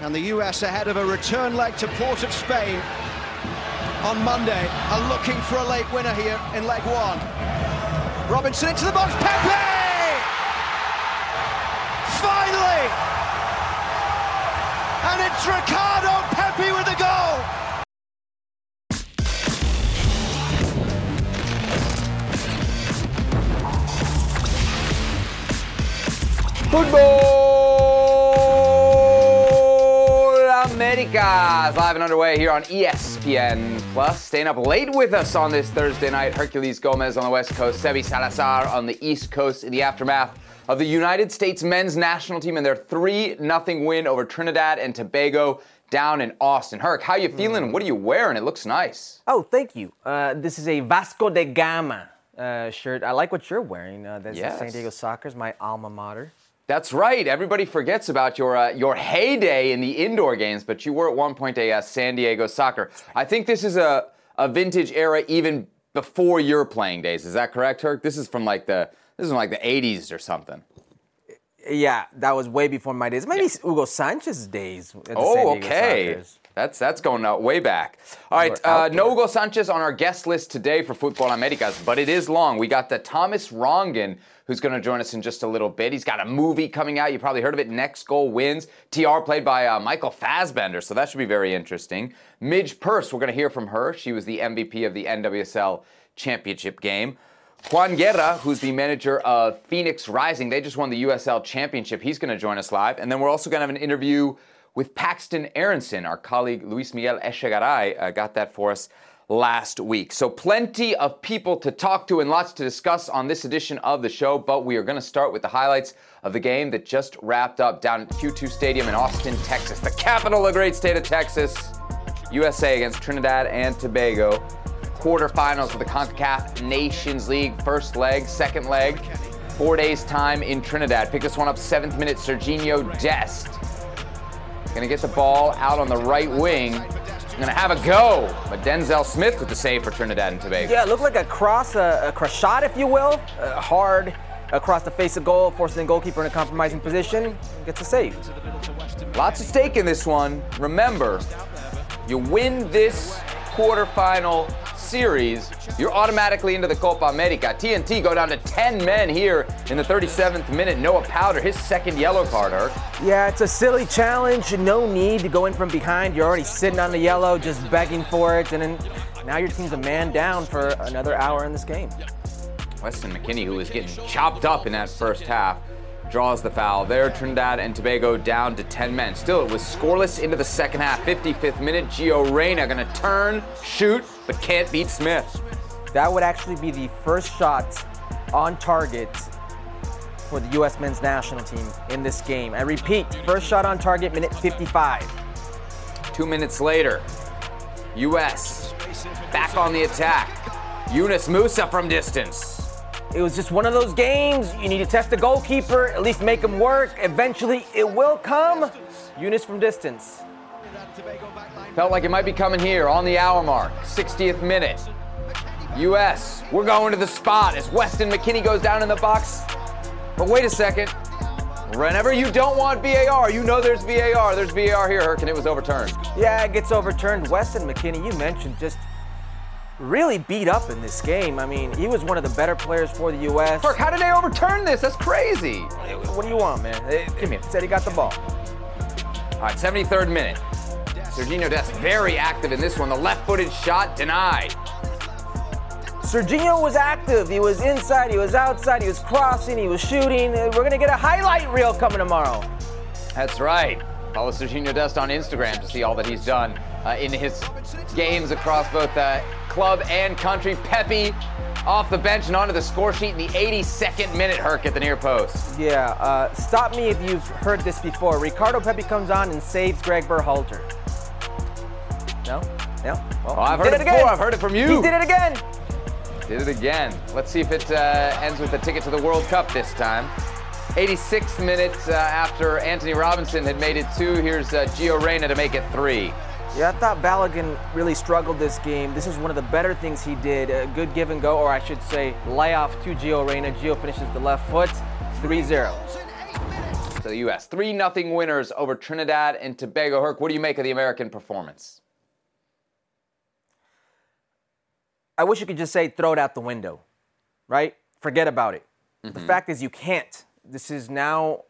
And the US ahead of a return leg to Port of Spain on Monday are looking for a late winner here in leg one. Robinson into the box, Pepi! Finally! And it's Ricardo Pepi with the goal! Football America is live and underway here on ESPN Plus. Staying up late with us on this Thursday night, Herculez Gomez on the West Coast, Sebi Salazar on the East Coast in the aftermath of the United States men's national team and their 3 0 win over Trinidad and Tobago down in Austin. Herc, how you feeling? What are you wearing? It looks nice. Oh, thank you. Uh, this is a Vasco da Gama uh, shirt. I like what you're wearing. Uh, that's Yes. San Diego Sockers my alma mater. That's right. Everybody forgets about your uh, your heyday in the indoor games, but you were at one point a uh, San Diego Socker. I think this is a, a vintage era even before your playing days. Is that correct, Herc? This is from like the this is like the 80s or something. Yeah, that was way before my days. Maybe Hugo Sanchez's days. At the San Oh, okay. That's that's going out way back. All right, uh, no. Hugo Sanchez on our guest list today for Futbol Americas, but it is long. We got the Thomas Rongen who's going to join us in just a little bit. He's got a movie coming out. You probably heard of it. Next Goal Wins. TR played by uh, Michael Fassbender, so that should be very interesting. Midge Purce, we're going to hear from her. She was the MVP of the NWSL championship game. Juan Guerra, who's the manager of Phoenix Rising, they just won the USL championship. He's going to join us live. And then we're also going to have an interview with Paxten Aaronson. Our colleague Luis Miguel Echegaray uh, got that for us last week. So, plenty of people to talk to and lots to discuss on this edition of the show. But we are going to start with the highlights of the game that just wrapped up down at Q2 Stadium in Austin, Texas, the capital of the great state of Texas. USA against Trinidad and Tobago. Quarterfinals of the CONCACAF Nations League. First leg, second leg. Four days' time in Trinidad. Pick this one up, seventh minute, Serginho Dest. Gonna get the ball out on the right wing. Gonna have a go. But Denzil Smith with the save for Trinidad and Tobago. Yeah, it looked like a cross, a, a cross shot, if you will. Uh, hard across the face of goal, forcing the goalkeeper in a compromising position. Gets a save. Lots at stake in this one. Remember, you win this quarterfinal series, you're automatically into the Copa America. TNT go down to 10 men here in the 37th minute. Noah Powder, his second yellow card, Herc. Yeah, it's a silly challenge. No need to go in from behind. You're already sitting on the yellow, just begging for it, and then now your team's a man down for another hour in this game. Weston McKennie, who was getting chopped up in that first half, draws the foul. There, Trinidad and Tobago down to 10 men. Still, it was scoreless into the second half. 55th minute, Gio Reyna gonna turn, shoot, but can't beat Smith. That would actually be the first shot on target for the U.S. men's national team in this game. I repeat, first shot on target, minute 55. Two minutes later, U.S. back on the attack. Yunus Musa from distance. It was just one of those games. You need to test the goalkeeper, at least make him work. Eventually, it will come. Yunus from distance. Felt like it might be coming here on the hour mark. 60th minute. U.S. We're going to the spot as Weston McKennie goes down in the box. But wait a second. Whenever you don't want VAR, you know there's VAR. There's VAR here, Herc, and it was overturned. Yeah, it gets overturned. Weston McKennie, you mentioned, just really beat up in this game. I mean, he was one of the better players for the U.S. Herc, how did they overturn this? That's crazy. What do you want, man? Give me a- Said he got the ball. All right, 73rd minute. Serginho Dest very active in this one. The left-footed shot denied. Serginho was active. He was inside, he was outside, he was crossing, he was shooting. Uh, We're going to get a highlight reel coming tomorrow. That's right. Follow Serginho Dest on Instagram to see all that he's done uh, in his games across both uh, club and country. Pepi off the bench and onto the score sheet in the 82nd minute. Herc at the near post. Yeah, uh, stop me if you've heard this before. Ricardo Pepi comes on and saves Greg Berhalter. No? No? Well, Oh, I've he heard did it again. before. I've heard it from you. He did it again. Did it again. Let's see if it uh, ends with a ticket to the World Cup this time. 86th minute uh, after Anthony Robinson had made it two. Here's uh, Gio Reyna to make it three. Yeah, I thought Balogun really struggled this game. This is one of the better things he did. A good give and go, or I should say, layoff to Gio Reyna. Gio finishes the left foot, 3 0. So the U.S. 3 0 winners over Trinidad and Tobago. Herc, what do you make of the American performance? I wish you could just say throw it out the window, right? Forget about it. Mm-hmm. The fact is, you can't. This is now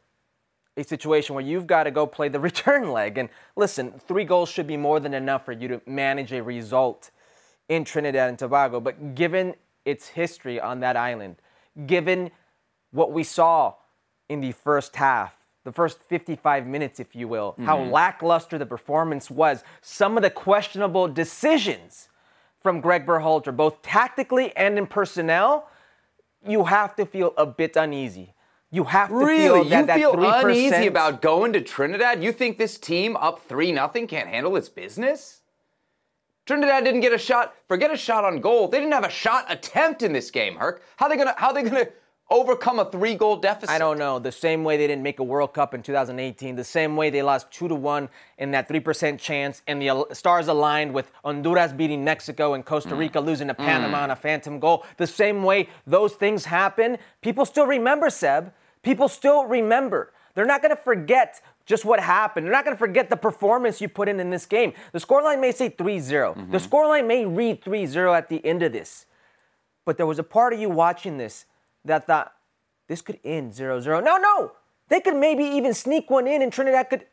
a situation where you've got to go play the return leg. And listen, three goals should be more than enough for you to manage a result in Trinidad and Tobago. But given its history on that island, given what we saw in the first half, the first 55 minutes, if you will, mm-hmm. how lackluster the performance was, some of the questionable decisions from Greg Berhalter, both tactically and in personnel, you have to feel a bit uneasy. You have to really? feel that you feel that uneasy about going to Trinidad. You think this team up three nothing can't handle its business? Trinidad didn't get a shot. Forget a shot on goal. They didn't have a shot attempt in this game, Herc. How are they gonna? How are they gonna? Overcome a three goal deficit? I don't know. The same way they didn't make a World Cup in 2018, the same way they lost 2 to 1 in that 3% chance, and the stars aligned with Honduras beating Mexico and Costa mm. Rica mm. losing to Panama mm. on a phantom goal. The same way those things happen, people still remember, Seb. People still remember. They're not going to forget just what happened. They're not going to forget the performance you put in in this game. The scoreline may say 3 0. Mm-hmm. The scoreline may read 3 0 at the end of this. But there was a part of you watching this that thought this could end 0 0. No, no. They could maybe even sneak one in and Trinidad could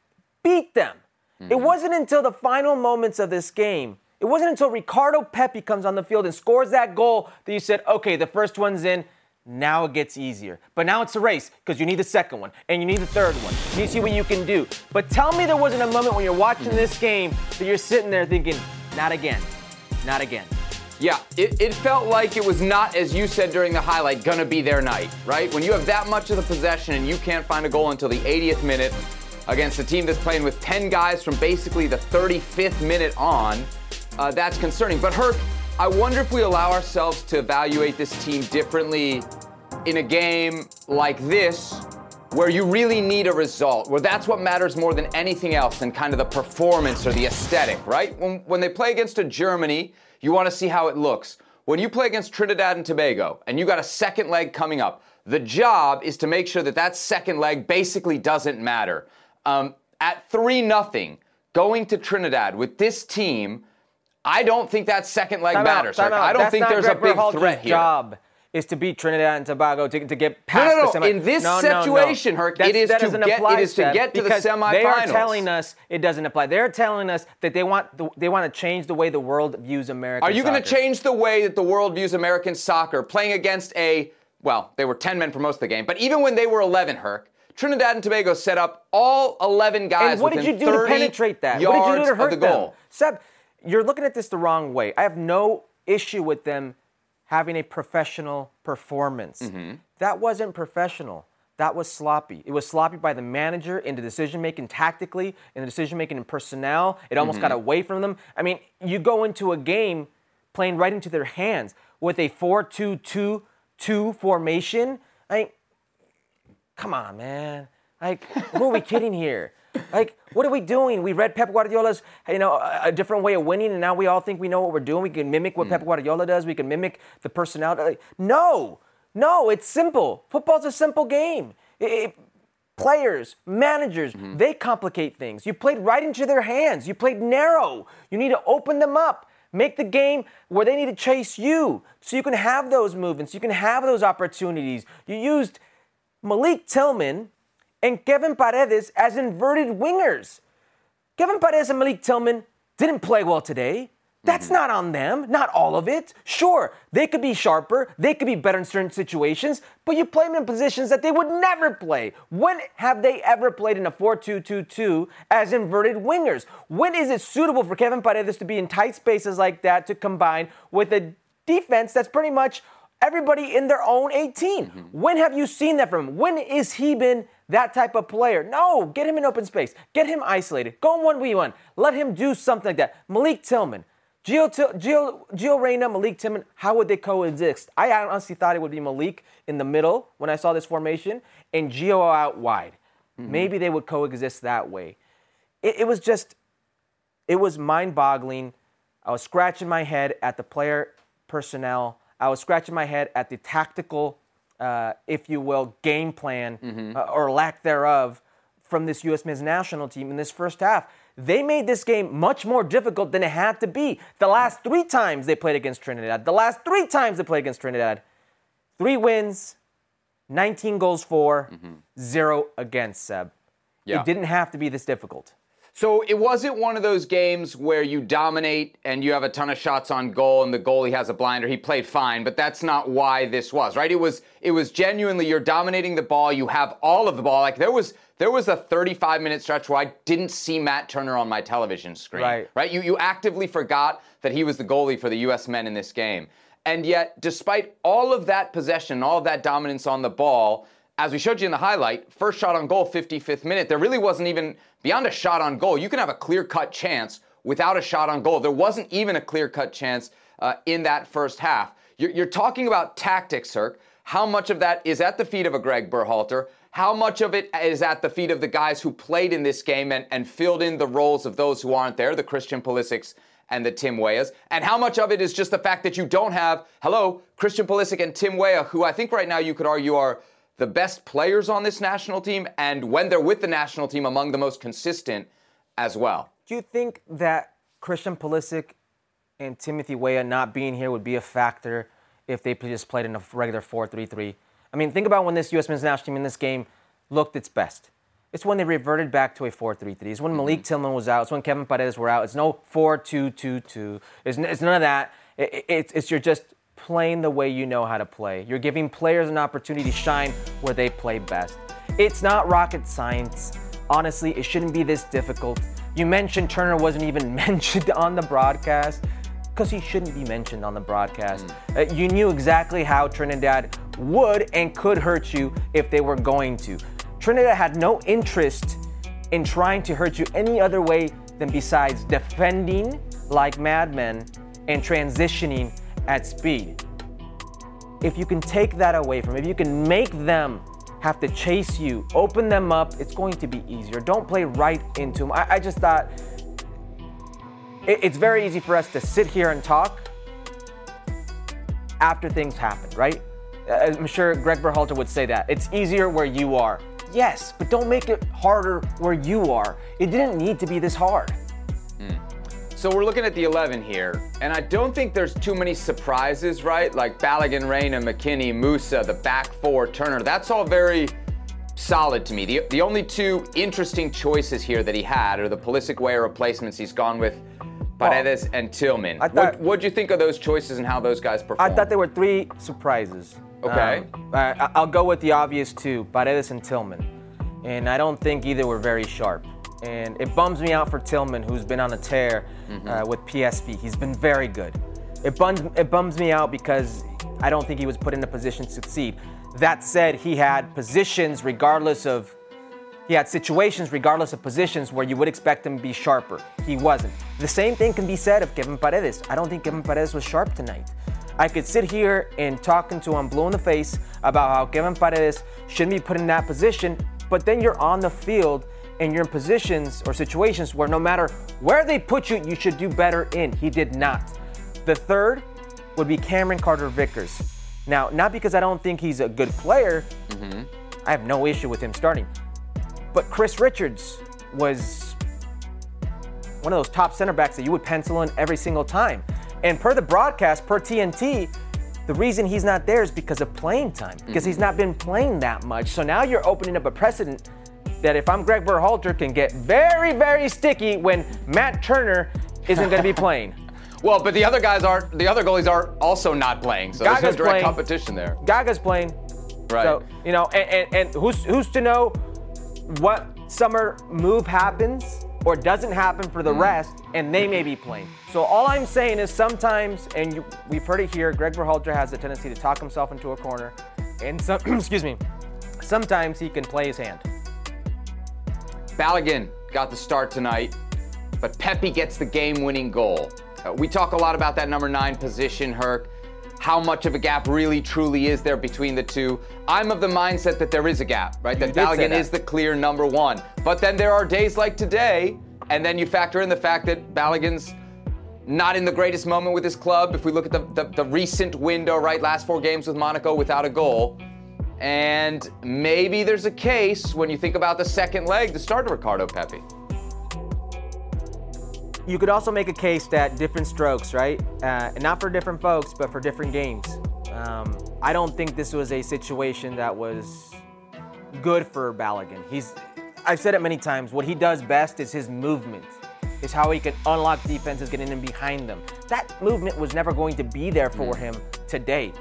beat them. Mm-hmm. It wasn't until the final moments of this game, it wasn't until Ricardo Pepi comes on the field and scores that goal that you said, okay, the first one's in. Now it gets easier. But now it's a race because you need the second one and you need the third one. You need to see what you can do. But tell me there wasn't a moment when you're watching this game that you're sitting there thinking, not again, not again. Yeah, it, it, felt like it was not, as you said during the highlight, gonna be their night, right? When you have that much of the possession and you can't find a goal until the 80th minute against a team that's playing with 10 guys from basically the 35th minute on, uh, that's concerning. But Herc, I wonder if we allow ourselves to evaluate this team differently in a game like this, where you really need a result, where that's what matters more than anything else than kind of the performance or the aesthetic, right? When, when they play against a Germany, you want to see how it looks. When you play against Trinidad and Tobago and you got a second leg coming up, the job is to make sure that that second leg basically doesn't matter. Um, at 3 nothing, going to Trinidad with this team, I don't think that second leg time matters. Out, I don't That's think there's Greg a big Berhalter's threat here. Job is to beat Trinidad and Tobago to, to get past no, no, no. the semi. In this no, situation, no, Herc, it is, to get, it is to get to the semifinals. They are telling us it doesn't apply. They're telling us that they want the, they want to change the way the world views American. Are you going to change the way that the world views American soccer? Playing against a well, they were 10 men for most of the game, but even when they were 11, Herc, Trinidad and Tobago set up all 11 guys. And what did you do to penetrate that? What did you do to hurt the them? goal? Seb, you're looking at this the wrong way. I have no issue with them having a professional performance. Mm-hmm. That wasn't professional. That was sloppy. It was sloppy by the manager in the decision making tactically, in the decision making in personnel. It almost mm-hmm. got away from them. I mean, you go into a game playing right into their hands with a 4 2 2 2 formation. I mean, come on, man. Like, who are we kidding here? Like, what are we doing? We read Pep Guardiola's, you know, a, a, different way of winning, and now we all think we know what we're doing. We can mimic what mm. Pep Guardiola does. We can mimic the personality. Like, no, no, it's simple. Football's a simple game. It, it, players, managers, mm-hmm. they complicate things. You played right into their hands. You played narrow. You need to open them up. Make the game where they need to chase you so you can have those movements. You can have those opportunities. You used Malik Tillman and Kevin Paredes as inverted wingers. Kevin Paredes and Malik Tillman didn't play well today. That's mm-hmm. not on them, not all of it. Sure, they could be sharper, they could be better in certain situations, but you play them in positions that they would never play. When have they ever played in a 4 2 2 2 as inverted wingers? When is it suitable for Kevin Paredes to be in tight spaces like that to combine with a defense that's pretty much everybody in their own 18? Mm-hmm. When have you seen that from him? When is he been that type of player. No, get him in open space. Get him isolated. Go 1v1. Let him do something like that. Malik Tillman. Gio, Gio, Gio Reyna, Malik Tillman, how would they coexist? I honestly thought it would be Malik in the middle when I saw this formation and Gio out wide. Mm-hmm. Maybe they would coexist that way. It, it was just, it was mind boggling. I was scratching my head at the player personnel. I was scratching my head at the tactical uh, if you will, game plan mm-hmm. uh, or lack thereof from this U.S. men's national team in this first half. They made this game much more difficult than it had to be. The last three times they played against Trinidad, the last three times they played against Trinidad, three wins, 19 goals for, mm-hmm. zero against Seb. Yeah. It didn't have to be this difficult. So it wasn't one of those games where you dominate and you have a ton of shots on goal and the goalie has a blinder. He played fine, but that's not why this was, right? It was it was genuinely you're dominating the ball, you have all of the ball. Like there was there was a 35 minute stretch where I didn't see Matt Turner on my television screen. Right. Right? You you actively forgot that he was the goalie for the US men in this game. And yet, despite all of that possession, all of that dominance on the ball, as we showed you in the highlight, first shot on goal, 55th minute, there really wasn't even beyond a shot on goal. You can have a clear cut chance without a shot on goal. There wasn't even a clear cut chance uh, in that first half. You're, you're talking about tactics, Herc. How much of that is at the feet of a Greg Berhalter? How much of it is at the feet of the guys who played in this game and, and filled in the roles of those who aren't there, the Christian Pulisics and the Tim Weahs? And how much of it is just the fact that you don't have, hello, Christian Pulisic and Tim Weah, who I think right now you could argue are the best players on this national team, and when they're with the national team, among the most consistent as well. Do you think that Christian Pulisic and Timothy Weah not being here would be a factor if they just played in a regular 4 3 3? I mean, think about when this U.S. men's national team in this game looked its best. It's when they reverted back to a 4 3 3. It's when Malik mm-hmm. Tillman was out. It's when Kevin Paredes were out. It's no 4 2 2 2. It's, it's none of that. It, it, it's, it's you're just playing the way you know how to play. You're giving players an opportunity to shine where they play best. It's not rocket science. Honestly, it shouldn't be this difficult. You mentioned Turner wasn't even mentioned on the broadcast because he shouldn't be mentioned on the broadcast. Mm. Uh, you knew exactly how Trinidad would and could hurt you if they were going to. Trinidad had no interest in trying to hurt you any other way than besides defending like madmen and transitioning at speed. If you can take that away from, if you can make them have to chase you, open them up, it's going to be easier. Don't play right into them. I, I just thought it, it's very easy for us to sit here and talk after things happen, right? Uh, I'm sure Greg Berhalter would say that. It's easier where you are. Yes, but don't make it harder where you are. It didn't need to be this hard. So we're looking at the 11 here, and I don't think there's too many surprises, right? Like Balogun, Reyna, McKennie, Musa, the back four, Turner. That's all very solid to me. The, the only two interesting choices here that he had are the Pulisic Weah replacements. He's gone with Paredes well, and Tillman. I thought, what what'd you think of those choices and how those guys performed? I thought there were three surprises. Okay. Um, I, I'll go with the obvious two, Paredes and Tillman. And I don't think either were very sharp. And it bums me out for Tillman, who's been on a tear mm-hmm. uh, with PSV. He's been very good. It bums, it bums me out because I don't think he was put in a position to succeed. That said, he had positions regardless of, he had situations regardless of positions where you would expect him to be sharper. He wasn't. The same thing can be said of Kevin Paredes. I don't think Kevin Paredes was sharp tonight. I could sit here and talking to him blue in the face about how Kevin Paredes shouldn't be put in that position, but then you're on the field and you're in positions or situations where no matter where they put you, you should do better in. He did not. The third would be Cameron Carter Vickers. Now, not because I don't think he's a good player, mm-hmm. I have no issue with him starting. But Chris Richards was one of those top center backs that you would pencil in every single time. And per the broadcast, per TNT, the reason he's not there is because of playing time, because mm-hmm. he's not been playing that much. So now you're opening up a precedent that if I'm Greg Berhalter, can get very, very sticky when Matt Turner isn't going to be playing. Well, but the other guys are the other goalies are also not playing, so Gaga's there's no direct playing. competition there. Gaga's playing. Right. So, you know, and, and, and who's who's to know what summer move happens or doesn't happen for the mm. rest, and they may be playing. So all I'm saying is sometimes, and you, we've heard it here, Greg Berhalter has a tendency to talk himself into a corner, and some, excuse me, sometimes he can play his hand. Balogun got the start tonight, but Pepi gets the game winning goal. Uh, we talk a lot about that number nine position, Herc. How much of a gap really truly is there between the two? I'm of the mindset that there is a gap, right? You that Balogun is the clear number one. But then there are days like today, and then you factor in the fact that Balogun's not in the greatest moment with his club. If we look at the, the, the recent window, right? Last four games with Monaco without a goal. And maybe there's a case when you think about the second leg to start Ricardo Pepi. You could also make a case that different strokes, right? Uh, and not for different folks, but for different games. Um, I don't think this was a situation that was good for Balogun. He's, I've said it many times. What he does best is his movement, is how he can unlock defenses, getting in behind them. That movement was never going to be there for him today.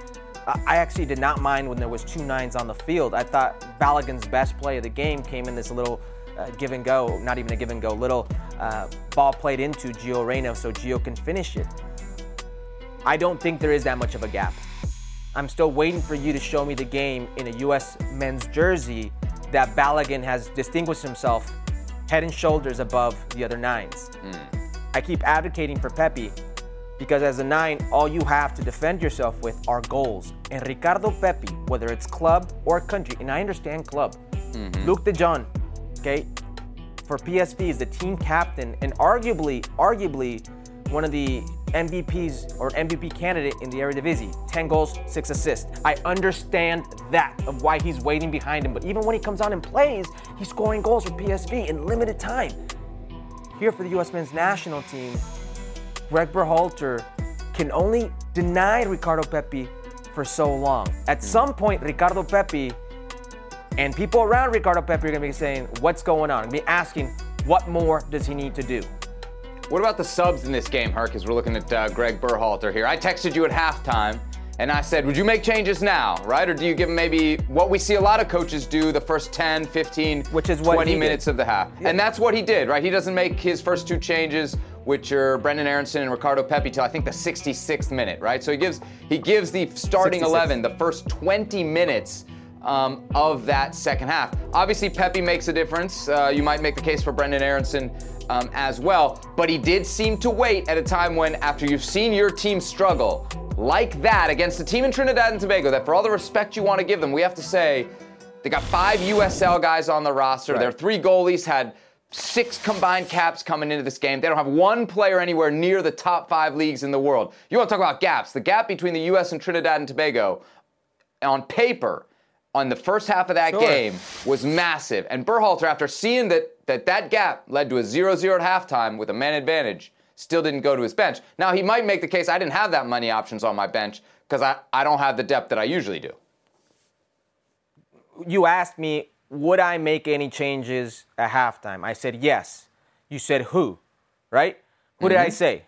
I actually did not mind when there was two nines on the field. I thought Balogun's best play of the game came in this little uh, give and go, not even a give and go, little uh, ball played into Gio Reyna so Gio can finish it. I don't think there is that much of a gap. I'm still waiting for you to show me the game in a U.S. men's jersey that Balogun has distinguished himself head and shoulders above the other nines. Mm. I keep advocating for Pepi because as a nine, all you have to defend yourself with are goals. And Ricardo Pepi, whether it's club or country, and I understand club, mm-hmm. Luuk de Jong, okay, for PSV is the team captain and arguably, arguably one of the MVPs or MVP candidate in the Eredivisie. 10 goals, 6 assists. I understand that of why he's waiting behind him, but even when he comes on and plays, he's scoring goals for PSV in limited time. Here for the US men's national team, Greg Berhalter can only deny Ricardo Pepi for so long. At hmm. some point, Ricardo Pepi and people around Ricardo Pepi are going to be saying, What's going on? Be asking, What more does he need to do? What about the subs in this game, Herc, as we're looking at uh, Greg Berhalter here? I texted you at halftime and I said, would you make changes now, right? Or do you give him maybe what we see a lot of coaches do the first 10, 15, Which is what 20 minutes did. of the half? Yeah. And that's what he did, right? He doesn't make his first two changes which are Brenden Aaronson and Ricardo Pepi till I think the 66th minute, right? So he gives he gives the starting 66. 11 the first 20 minutes um, of that second half. Obviously, Pepi makes a difference. Uh, you might make the case for Brenden Aaronson um, as well, but he did seem to wait at a time when, after you've seen your team struggle like that against a team in Trinidad and Tobago, that for all the respect you want to give them, we have to say they got five USL guys on the roster. Right. Their three goalies had six combined caps coming into this game. They don't have one player anywhere near the top five leagues in the world. You want to talk about gaps? The gap between the U.S. and Trinidad and Tobago, on paper, on the first half of that sure. game, was massive. And Berhalter, after seeing that that that gap led to a 0-0 at halftime with a man advantage, still didn't go to his bench. Now he might make the case I didn't have that many options on my bench because I, I don't have the depth that I usually do. You asked me would I make any changes at halftime? I said yes. You said who, right? Who mm-hmm. did I mm-hmm. say?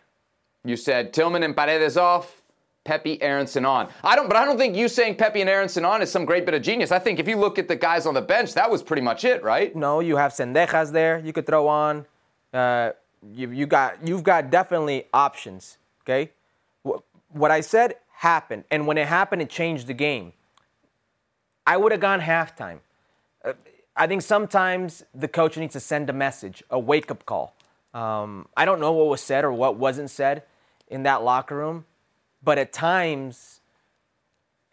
You said Tillman and Paredes off, Pepi Aaronson on. I don't, but I don't think you saying Pepi and Aaronson on is some great bit of genius. I think if you look at the guys on the bench, that was pretty much it, right? No, you have Zendejas there. You could throw on. Uh, you, you got you've got definitely options. Okay, what I said happened, and when it happened, it changed the game. I would have gone halftime. I think sometimes the coach needs to send a message, a wake up call. Um, I don't know what was said or what wasn't said in that locker room, but at times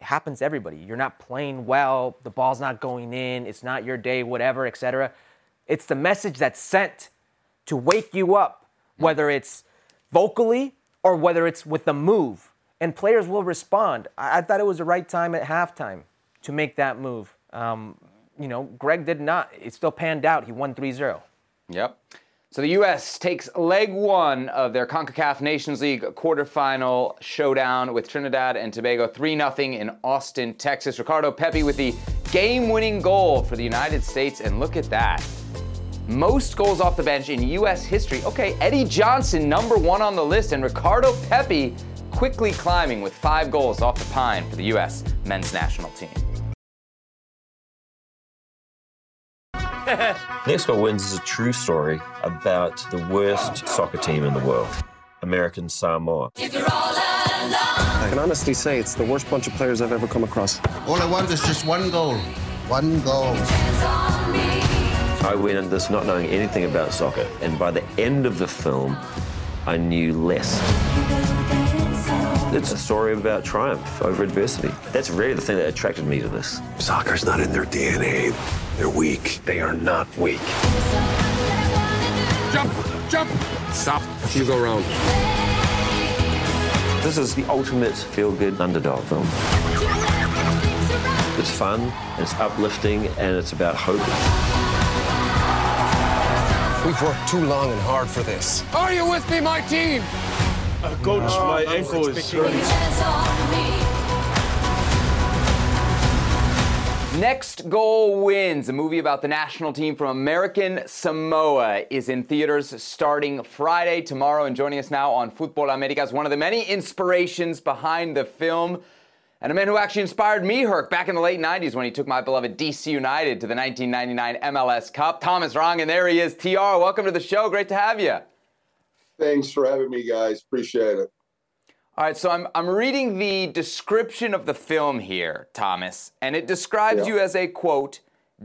it happens to everybody. You're not playing well, the ball's not going in, it's not your day, whatever, etc. It's the message that's sent to wake you up, whether it's vocally or whether it's with a move. And players will respond. I, I thought it was the right time at halftime to make that move. Um, you know, Greg did not. It still panned out. He won 3 0. Yep. So the U.S. takes leg one of their CONCACAF Nations League quarterfinal showdown with Trinidad and Tobago 3 0 in Austin, Texas. Ricardo Pepi with the game winning goal for the United States. And look at that. Most goals off the bench in U.S. history. Okay, Eddie Johnson, number one on the list, and Ricardo Pepi quickly climbing with five goals off the pine for the U.S. men's national team. Next Goal Wins is a true story about the worst soccer team in the world, American Samoa. I can honestly say it's the worst bunch of players I've ever come across. All I want is just one goal. One goal. I went into this not knowing anything about soccer, and by the end of the film, I knew less. It's a story about triumph over adversity. That's really the thing that attracted me to this. Soccer's not in their DNA. They're weak. They are not weak. Jump! Jump! Stop. You go around. This is the ultimate feel-good underdog film. It's fun, it's uplifting, and it's about hope. We've worked too long and hard for this. Are you with me, my team? Coach, my ankle is hurting. Next Goal Wins, a movie about the national team from American Samoa, is in theaters starting Friday, tomorrow. And joining us now on Futbol Americas, one of the many inspirations behind the film, and a man who actually inspired me, Herc, back in the late 90s when he took my beloved DC United to the 1999 MLS Cup. Thomas Rongen, and there he is. TR, welcome to the show. Great to have you. Thanks for having me, guys. Appreciate it. All right, so I'm, I'm reading the description of the film here, Thomas, and it describes Yeah. you as a quote,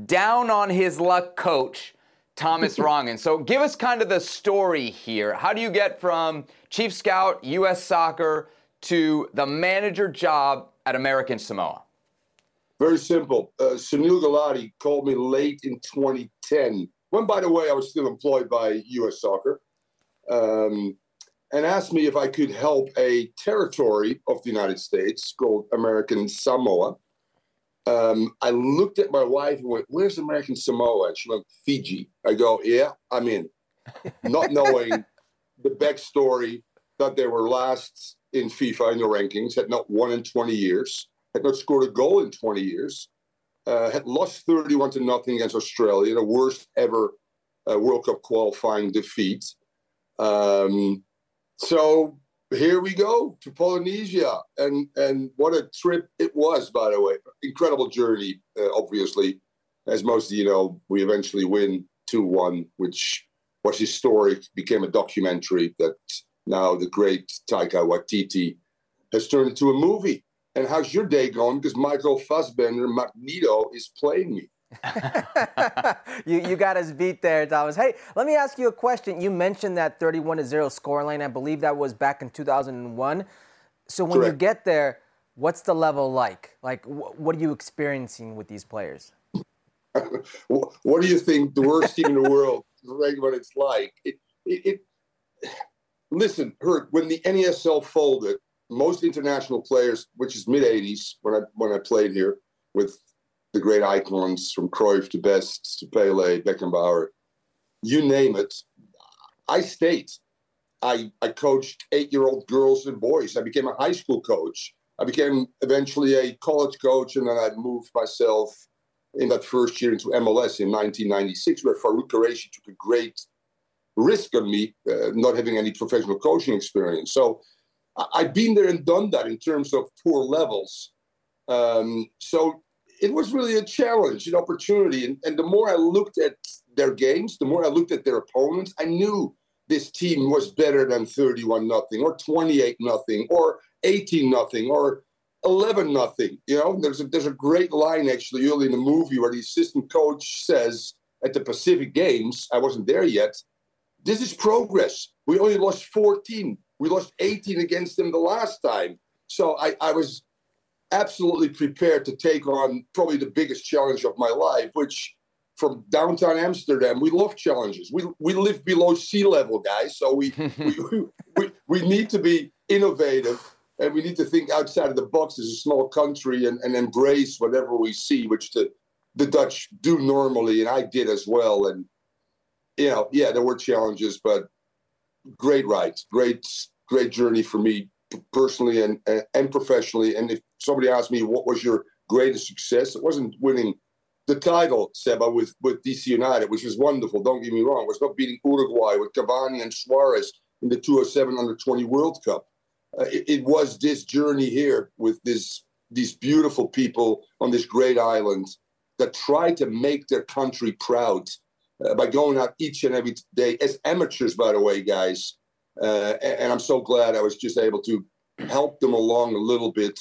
down on his luck coach, Thomas Rongen. So give us kind of the story here. How do you get from chief scout, U.S. soccer, to the manager job at American Samoa? Very simple. Uh, Sunil Gulati called me late in 2010. When, by the way, I was still employed by U.S. Soccer, um, and asked me if I could help a territory of the United States called American Samoa. Um, I looked at my wife and went, "Where's American Samoa?" And she went, "Fiji." I go, "Yeah, I'm in," not knowing the backstory that they were last in FIFA in the rankings, had not won in 20 years, had not scored a goal in 20 years, uh, had lost 31 to nothing against Australia, the worst ever uh, World Cup qualifying defeat. Um, so here we go to Polynesia, and and what a trip it was, by the way. Incredible journey, uh, obviously. As most of you know, we eventually win 2 1, which was historic, became a documentary that now the great Taika Waititi has turned into a movie. And how's your day going? Because Michael Fassbender, Magneto, is playing me. you, you got us beat there, Thomas. Hey, let me ask you a question. You mentioned that 31 to 0 scoreline. I believe that was back in 2001. So when you get there, what's the level like? Like, wh- what are you experiencing with these players? What do you think the worst team in the world, like what it's like? It, it, it, listen, Herc, when the NASL folded, most international players, which is mid 80s when I when I played here with the great icons from Cruyff to Best to Pele, Beckenbauer, you name it, I stayed. I, I coached eight year old girls and boys. I became a high school coach. I became eventually a college coach, and then I moved myself in that first year into MLS in 1996, where Farrukh Quraishi took a great risk on me, uh, not having any professional coaching experience. So I- I've been there and done that in terms of poor levels. Um, so it was really a challenge, an opportunity. And, and the more I looked at their games, the more I looked at their opponents, I knew this team was better than 31 nothing or 28 nothing or 18 nothing or 11 nothing. You know, there's a, there's a great line actually early in the movie where the assistant coach says at the Pacific Games, I wasn't there yet, this is progress. We only lost 14. We lost 18 against them the last time. So I, I was absolutely prepared to take on probably the biggest challenge of my life, which from downtown Amsterdam, we love challenges. We, we live below sea level, guys. So we, we, we, we need to be innovative and we need to think outside of the box as a small country and, and embrace whatever we see, which the, the Dutch do normally. And I did as well. And, you know, yeah, there were challenges, but great rides, great, great journey for me personally and, and, and professionally. And if somebody asked me what was your greatest success, it wasn't winning the title, Seba, with, with DC United, which was wonderful. Don't get me wrong. It was not beating Uruguay with Cavani and Suarez in the 207 under 20 World Cup. Uh, it, it was this journey here with this these beautiful people on this great island that try to make their country proud uh, by going out each and every day as amateurs, by the way, guys. Uh, and, and I'm so glad I was just able to help them along a little bit.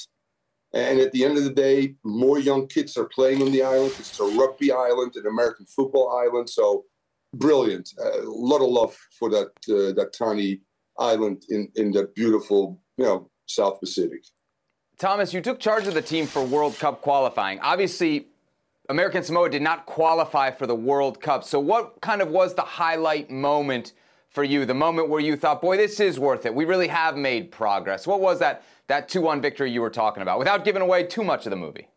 And at the end of the day, more young kids are playing on the island. It's a rugby island, an American football island. So brilliant. A lot of love for that uh, that tiny island in in that beautiful, you know, South Pacific. Thomas, you took charge of the team for World Cup qualifying. Obviously, American Samoa did not qualify for the World Cup. So, what kind of was the highlight moment for you? The moment where you thought, boy, this is worth it. We really have made progress. What was that, that 2 1 victory you were talking about without giving away too much of the movie?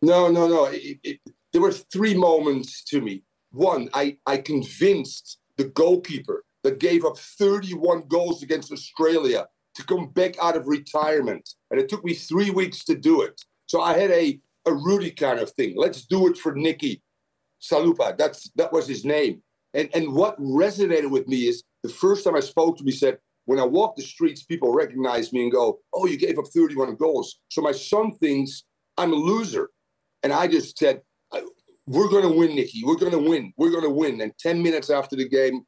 No, no, no. It, it, there were three moments to me. One, I, I convinced the goalkeeper that gave up 31 goals against Australia to come back out of retirement. And it took me three weeks to do it. So I had a, a Rudy kind of thing. Let's do it for Nicky Salapu. That's that was his name. And and what resonated with me is the first time I spoke to him, he said, when I walk the streets, people recognize me and go, Oh, you gave up 31 goals. So my son thinks I'm a loser. And I just said, We're gonna win, Nikki. We're gonna win. We're gonna win. And 10 minutes after the game,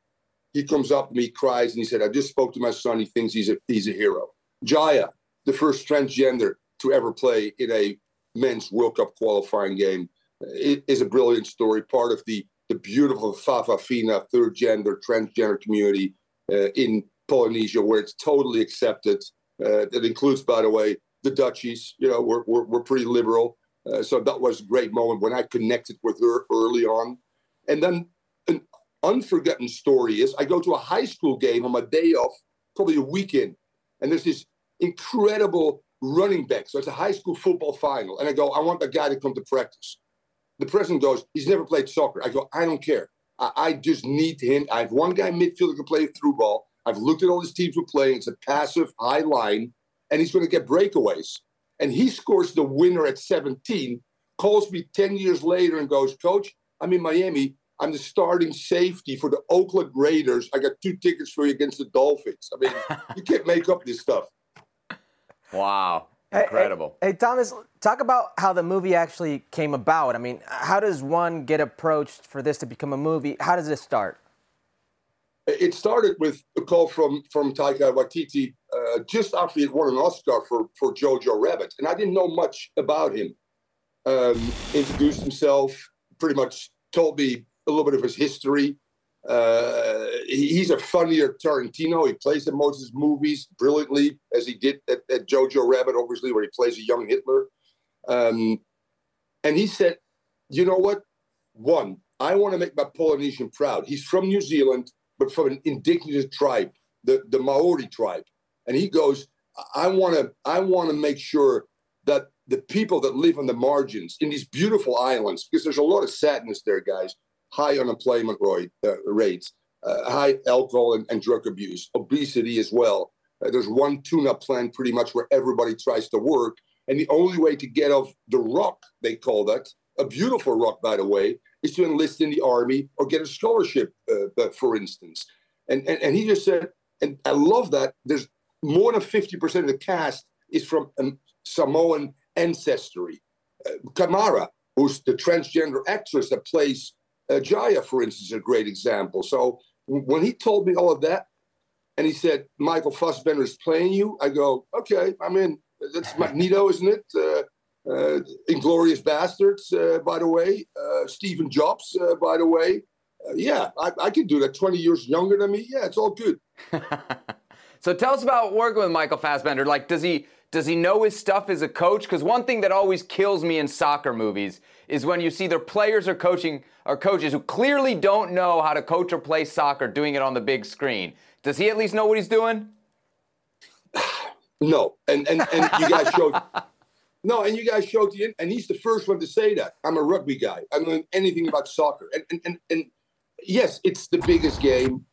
he comes up to me, cries, and he said, I just spoke to my son. He thinks he's a he's a hero. Jaiyah, the first transgender to ever play in a men's World Cup qualifying game, is a brilliant story, part of the the beautiful Fa'afafine third gender transgender community uh, in Polynesia, where it's totally accepted. Uh, that includes, by the way, the Dutchies. You know, we're we're, pretty liberal. Uh, so that was a great moment when I connected with her early on. And then an unforgotten story is I go to a high school game on my day off, probably a weekend, and there's this incredible running back. So it's a high school football final. And I go, I want that guy to come to practice. The president goes, he's never played soccer. I go, I don't care. I, I just need him. I have one guy midfield who can play through ball. I've looked at all his teams we're playing. It's a passive, high line, and he's going to get breakaways. And he scores the winner at 17, calls me 10 years later and goes, Coach, I'm in Miami. I'm the starting safety for the Oakland Raiders. I got two tickets for you against the Dolphins. I mean, you can't make up this stuff. Wow. Incredible. Hey, hey, hey, Thomas, talk about how the movie actually came about. I mean, how does one get approached for this to become a movie? How does this start? It started with a call from from Taika Waititi uh, just after he won an Oscar for for Jojo Rabbit, and I didn't know much about him. Um, introduced himself, pretty much told me a little bit of his history. Uh, he's a funnier Tarantino. He plays in his movies brilliantly, as he did at, at Jojo Rabbit, obviously, where he plays a young Hitler. Um, and he said, "You know what? One, I want to make my Polynesian proud. He's from New Zealand, but from an indigenous tribe, the, the Maori tribe. And he goes, I want to I want to make sure that the people that live on the margins in these beautiful islands, because there's a lot of sadness there, guys, high unemployment rate, uh, rates, uh, high alcohol and, and, drug abuse, obesity as well. Uh, there's one tune-up plan pretty much where everybody tries to work, and the only way to get off the rock, they call that, a beautiful rock, by the way, is to enlist in the army or get a scholarship, uh, for instance. And, and and he just said, and I love that. There's more than 50% of the cast is from um, Samoan ancestry. Uh, Kaimana, who's the transgender actress that plays uh, Jaiyah, for instance, is a great example. So when he told me all of that, and he said Michael Fassbender is playing you, I go, okay, I'm in. That's Magneto, isn't it? Uh, uh, Inglourious Basterds, uh, by the way. Uh, Stephen Jobs, uh, by the way. Uh, yeah, I, I can do that. 20 years younger than me. Yeah, it's all good. so tell us about working with Michael Fassbender. Like, does he does he know his stuff as a coach? Because one thing that always kills me in soccer movies is when you see their players or coaching or coaches who clearly don't know how to coach or play soccer doing it on the big screen. Does he at least know what he's doing? No, and and and you guys showed. No, and you guys showed the and he's the first one to say that. I'm a rugby guy. I don't know anything about soccer. And and and, and yes, it's the biggest game,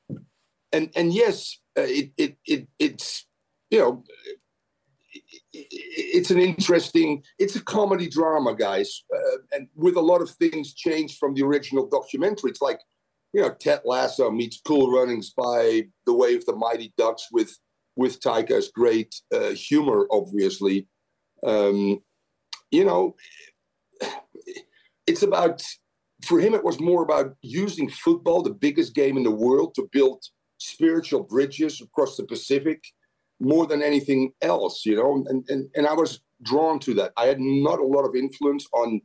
and and yes, uh, it, it it it's you know it's an interesting it's a comedy drama guys uh, and with a lot of things changed from the original documentary it's like you know ted lasso meets cool runnings by the way of the mighty ducks with with taika's great uh, humor obviously um, you know it's about for him it was more about using football the biggest game in the world to build spiritual bridges across the pacific more than anything else, you know. And, and, and I was drawn to that. I had not a lot of influence on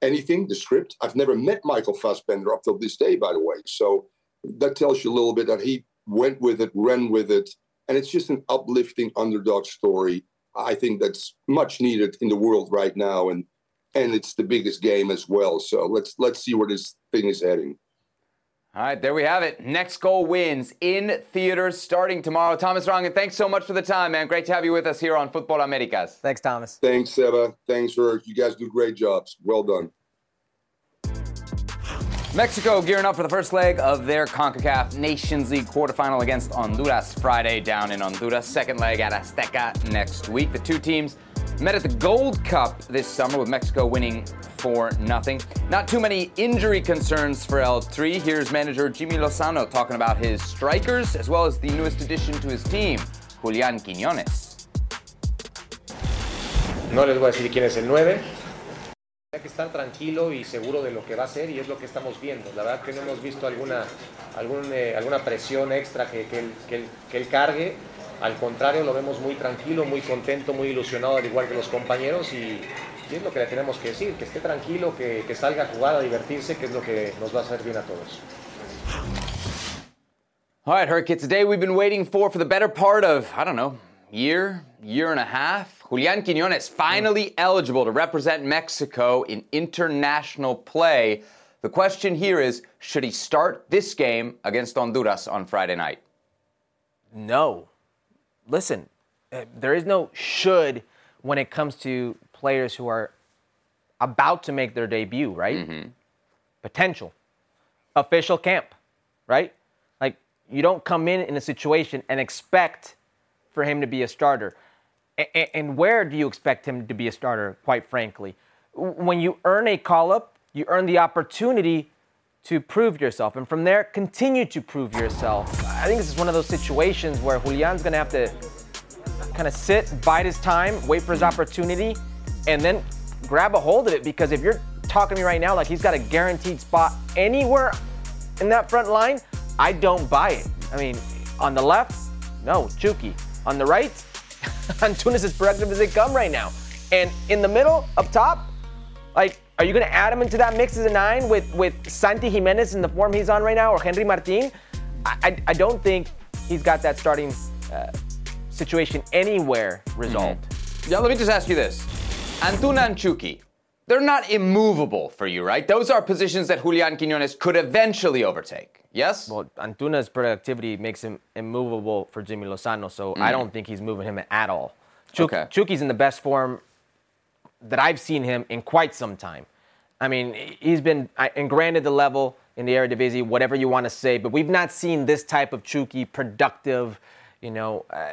anything, the script. I've never met Michael Fassbender up till this day, by the way. So that tells you a little bit that he went with it, ran with it. And it's just an uplifting underdog story. I think that's much needed in the world right now. And and it's the biggest game as well. So let's let's see where this thing is heading. All right, there we have it. Next goal wins in theaters starting tomorrow. Thomas Rongen, thanks so much for the time, man. Great to have you with us here on Futbol Americas. Thanks, Thomas. Thanks, Seba. Thanks for you guys do great jobs. Well done. Mexico gearing up for the first leg of their CONCACAF Nations League quarterfinal against Honduras Friday down in Honduras. Second leg at Azteca next week. The two teams met at the Gold Cup this summer with Mexico winning 4 0. Not too many injury concerns for El-Tri. Here's manager Jimmy Lozano talking about his strikers as well as the newest addition to his team, Julian Quiñones. No les voy a decir quién es el 9, Hay que estar tranquilo y seguro de lo que va a ser y es lo que estamos viendo. La verdad que no hemos visto alguna, eh, alguna presión extra que, que, él, cargue. Al contrario, lo vemos muy tranquilo, muy contento, muy ilusionado, al igual que los compañeros y, es lo que le tenemos que decir, que esté tranquilo, que, salga a jugar, a divertirse, que es lo que nos va a hacer bien a todos. All right, Herc, it's a day we've been waiting for for the better part of, I don't know, year, year and a half. Julian Quiñones finally eligible to represent Mexico in international play. The question here is should he start this game against Honduras on Friday night? No. Listen, eh, there is no should when it comes to players who are about to make their debut, right? Mm-hmm. Potential. Official camp, right? Like, you don't come in in a situation and expect for him to be a starter. And where do you expect him to be a starter, quite frankly? When you earn a call up, you earn the opportunity to prove yourself. And from there, continue to prove yourself. I think this is one of those situations where Julian's going to have to kind of sit, bide his time, wait for his opportunity, and then grab a hold of it. Because if you're talking to me right now like he's got a guaranteed spot anywhere in that front line, I don't buy it. I mean, on the left, no, Chucky. On the right, Antuna's as productive as they come right now. And in the middle, up top, like, are you going to add him into that mix as a nine with, with Santi Jimenez in the form he's on right now or Henry Martin? I, I, I don't think he's got that starting uh, situation anywhere resolved. Mm-hmm. Yeah, let me just ask you this. Antuna and Chucky, they're not immovable for you, right? Those are positions that Julian Quiñones could eventually overtake. Yes? Well, Antuna's productivity makes him immovable for Jimmy Lozano, so mm. I don't think he's moving him at all. Chuk- okay. Chucky's in the best form that I've seen him in quite some time. I mean, he's been, and granted the level in the Eredivisie, whatever you want to say, but we've not seen this type of Chucky productive, you know, uh,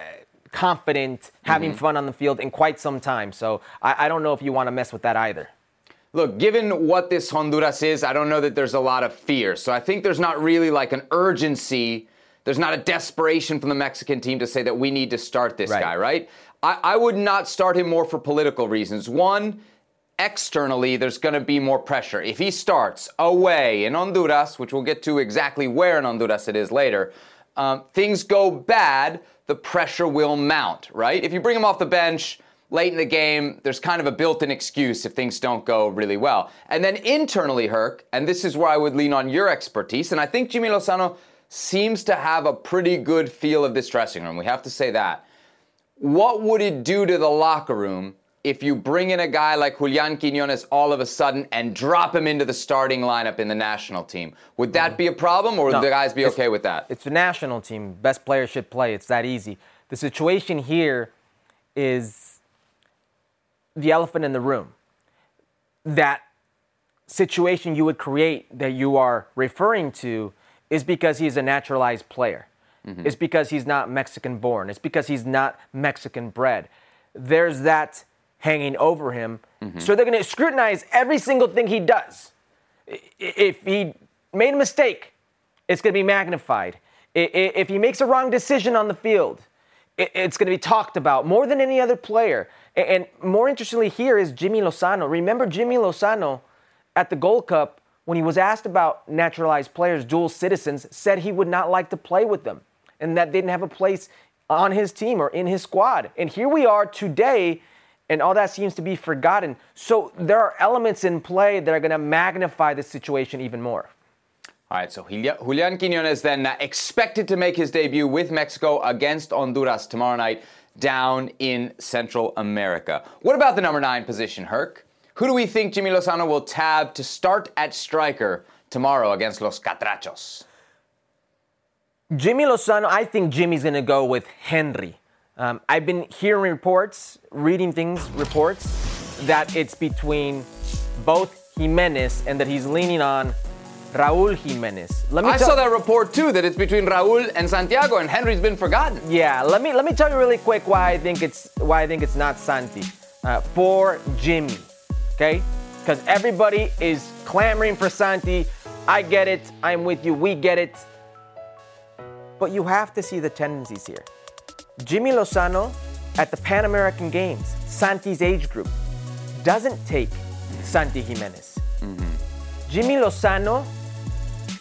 confident, having mm-hmm. fun on the field in quite some time. So I, I don't know if you want to mess with that either. Look, given what this Honduras is, I don't know that there's a lot of fear. So I think there's not really like an urgency. There's not a desperation from the Mexican team to say that we need to start this right. guy, right? I, I would not start him more for political reasons. One, externally, there's going to be more pressure. If he starts away in Honduras, which we'll get to exactly where in Honduras it is later, um, things go bad, the pressure will mount, right? If you bring him off the bench, late in the game, there's kind of a built in excuse if things don't go really well. And then internally, Herc, and this is where I would lean on your expertise, and I think Jimmy Lozano seems to have a pretty good feel of this dressing room. We have to say that. What would it do to the locker room if you bring in a guy like Julian Quiñones all of a sudden and drop him into the starting lineup in the national team? Would that be a problem, or would no, the guys be okay with that? It's the national team. Best player should play. It's that easy. The situation here is the elephant in the room. That situation you would create that you are referring to is because he's a naturalized player. Mm-hmm. It's because he's not Mexican born. It's because he's not Mexican bred. There's that hanging over him. Mm-hmm. So they're going to scrutinize every single thing he does. If he made a mistake, it's going to be magnified. If he makes a wrong decision on the field, it's going to be talked about more than any other player. And more interestingly, here is Jimmy Lozano. Remember Jimmy Lozano at the Gold Cup when he was asked about naturalized players, dual citizens, said he would not like to play with them and that didn't have a place on his team or in his squad. And here we are today, and all that seems to be forgotten. So there are elements in play that are going to magnify the situation even more. All right, so Julian Quiñones then uh, expected to make his debut with Mexico against Honduras tomorrow night down in Central America. What about the number nine position, Herc? Who do we think Jimmy Lozano will tab to start at striker tomorrow against Los Catrachos? Jimmy Lozano, I think Jimmy's going to go with Henry. Um, I've been hearing reports, reading things, reports that it's between both Jimenez and that he's leaning on Raul Jimenez. Let me I saw that report too that it's between Raul and Santiago and Henry's been forgotten. Yeah, let me let me tell you really quick why I think it's why I think it's not Santi uh, for Jimmy. Okay, because everybody is clamoring for Santi. I get it. I'm with you. We get it. But you have to see the tendencies here. Jimmy Lozano at the Pan American Games, Santi's age group, doesn't take Santi Jimenez. Mm-hmm. Jimmy Lozano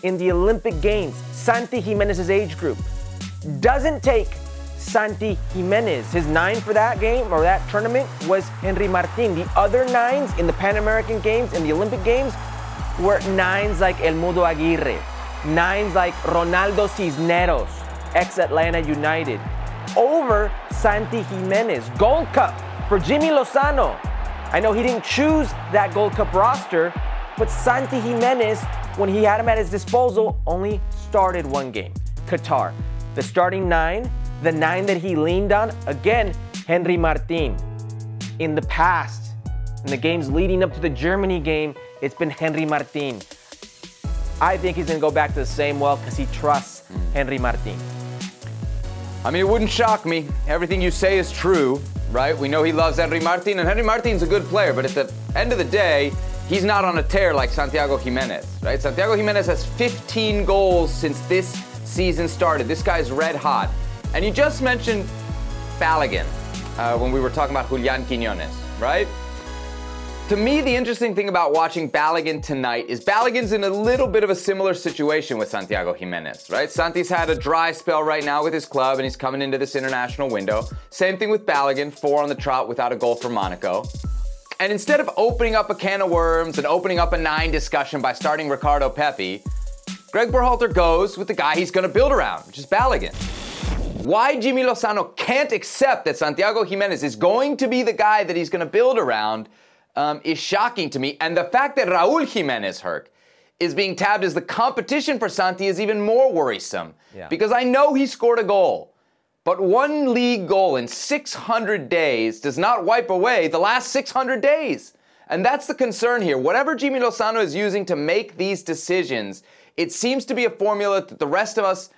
in the Olympic Games, Santi Jimenez's age group, doesn't take Santi Jimenez. His nine for that game or that tournament was Henry Martin. The other nines in the Pan American Games and the Olympic Games were nines like El Mudo Aguirre, nines like Ronaldo Cisneros, ex Atlanta United, over Santi Jimenez. Gold Cup for Jimmy Lozano. I know he didn't choose that Gold Cup roster, but Santi Jimenez, when he had him at his disposal, only started one game Qatar. The starting nine, the nine that he leaned on, again, Henry Martin. In the past, in the games leading up to the Germany game, it's been Henry Martin. I think he's going to go back to the same well because he trusts Henry Martin. I mean, it wouldn't shock me. Everything you say is true, right? We know he loves Henry Martin, and Henry Martin's a good player, but at the end of the day, he's not on a tear like Santiago Jimenez, right? Santiago Jimenez has 15 goals since this season started. This guy's red hot. And you just mentioned Balogun uh, when we were talking about Julian Quinones, right? To me, the interesting thing about watching Balogun tonight is Balogun's in a little bit of a similar situation with Santiago Jimenez, right? Santi's had a dry spell right now with his club and he's coming into this international window. Same thing with Balogun, four on the trot without a goal for Monaco. And instead of opening up a can of worms and opening up a nine discussion by starting Ricardo Pepi, Greg Berhalter goes with the guy he's going to build around, which is Balogun. Why Jimmy Lozano can't accept that Santiago Jimenez is going to be the guy that he's going to build around um, is shocking to me. And the fact that Raul Jimenez Herc is being tabbed as the competition for Santi is even more worrisome. Yeah. Because I know he scored a goal. But one league goal in 600 days does not wipe away the last 600 days. And that's the concern here. Whatever Jimmy Lozano is using to make these decisions, it seems to be a formula that the rest of us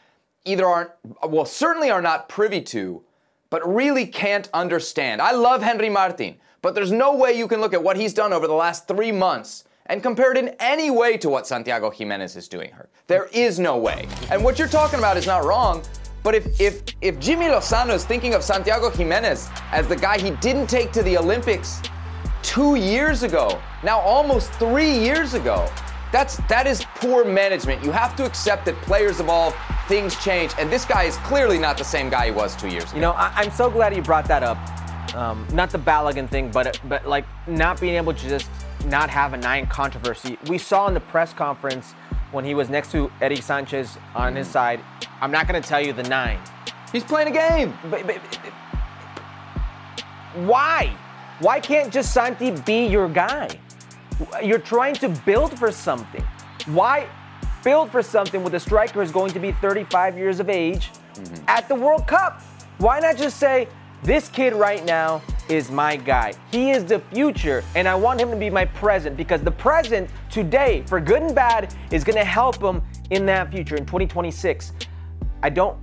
either aren't, well, certainly are not privy to, but really can't understand. I love Henry Martin. But there's no way you can look at what he's done over the last three months and compare it in any way to what Santiago Jimenez is doing her. There is no way. And what you're talking about is not wrong. But if, if, if Jimmy Lozano is thinking of Santiago Jimenez as the guy he didn't take to the Olympics two years ago, now almost three years ago, that's that is poor management. You have to accept that players evolve, things change, and this guy is clearly not the same guy he was two years ago. You know, I, am so glad you brought that up um, not the Balogun thing, but but like not being able to just not have a nine controversy. We saw in the press conference when he was next to Eddie Sanchez on his side. I'm not going to tell you the nine. He's playing a game. But, but, but, why? Why can't just Santi be your guy? You're trying to build for something. Why build for something with a striker who's going to be 35 years of age mm-hmm. at the World Cup? Why not just say, this kid right now is my guy. He is the future, and I want him to be my present because the present today, for good and bad, is going to help him in that future in 2026. I don't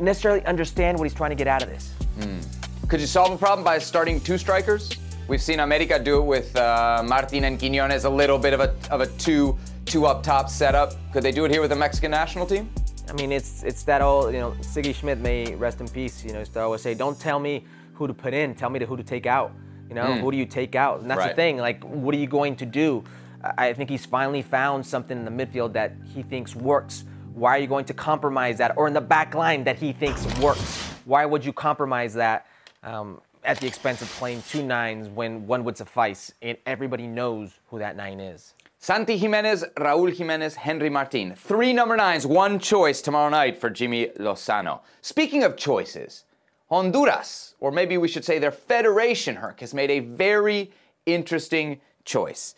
necessarily understand what he's trying to get out of this. Hmm. Could you solve a problem by starting two strikers? We've seen America do it with uh, Martin and Quinones, a little bit of a, of a two, two up top setup. Could they do it here with the Mexican national team? I mean, it's it's that old, you know, Sigi Schmidt may rest in peace. You know, used to always say, "Don't tell me who to put in, tell me to who to take out." You know, mm. who do you take out? And that's right. the thing. Like, what are you going to do? I think he's finally found something in the midfield that he thinks works. Why are you going to compromise that? Or in the back line that he thinks works? Why would you compromise that um, at the expense of playing two nines when one would suffice and everybody knows who that nine is? Santi Jimenez, Raul Jimenez, Henry Martin. Three number nines, one choice tomorrow night for Jimmy Lozano. Speaking of choices, Honduras, or maybe we should say their federation, Herc, has made a very interesting choice.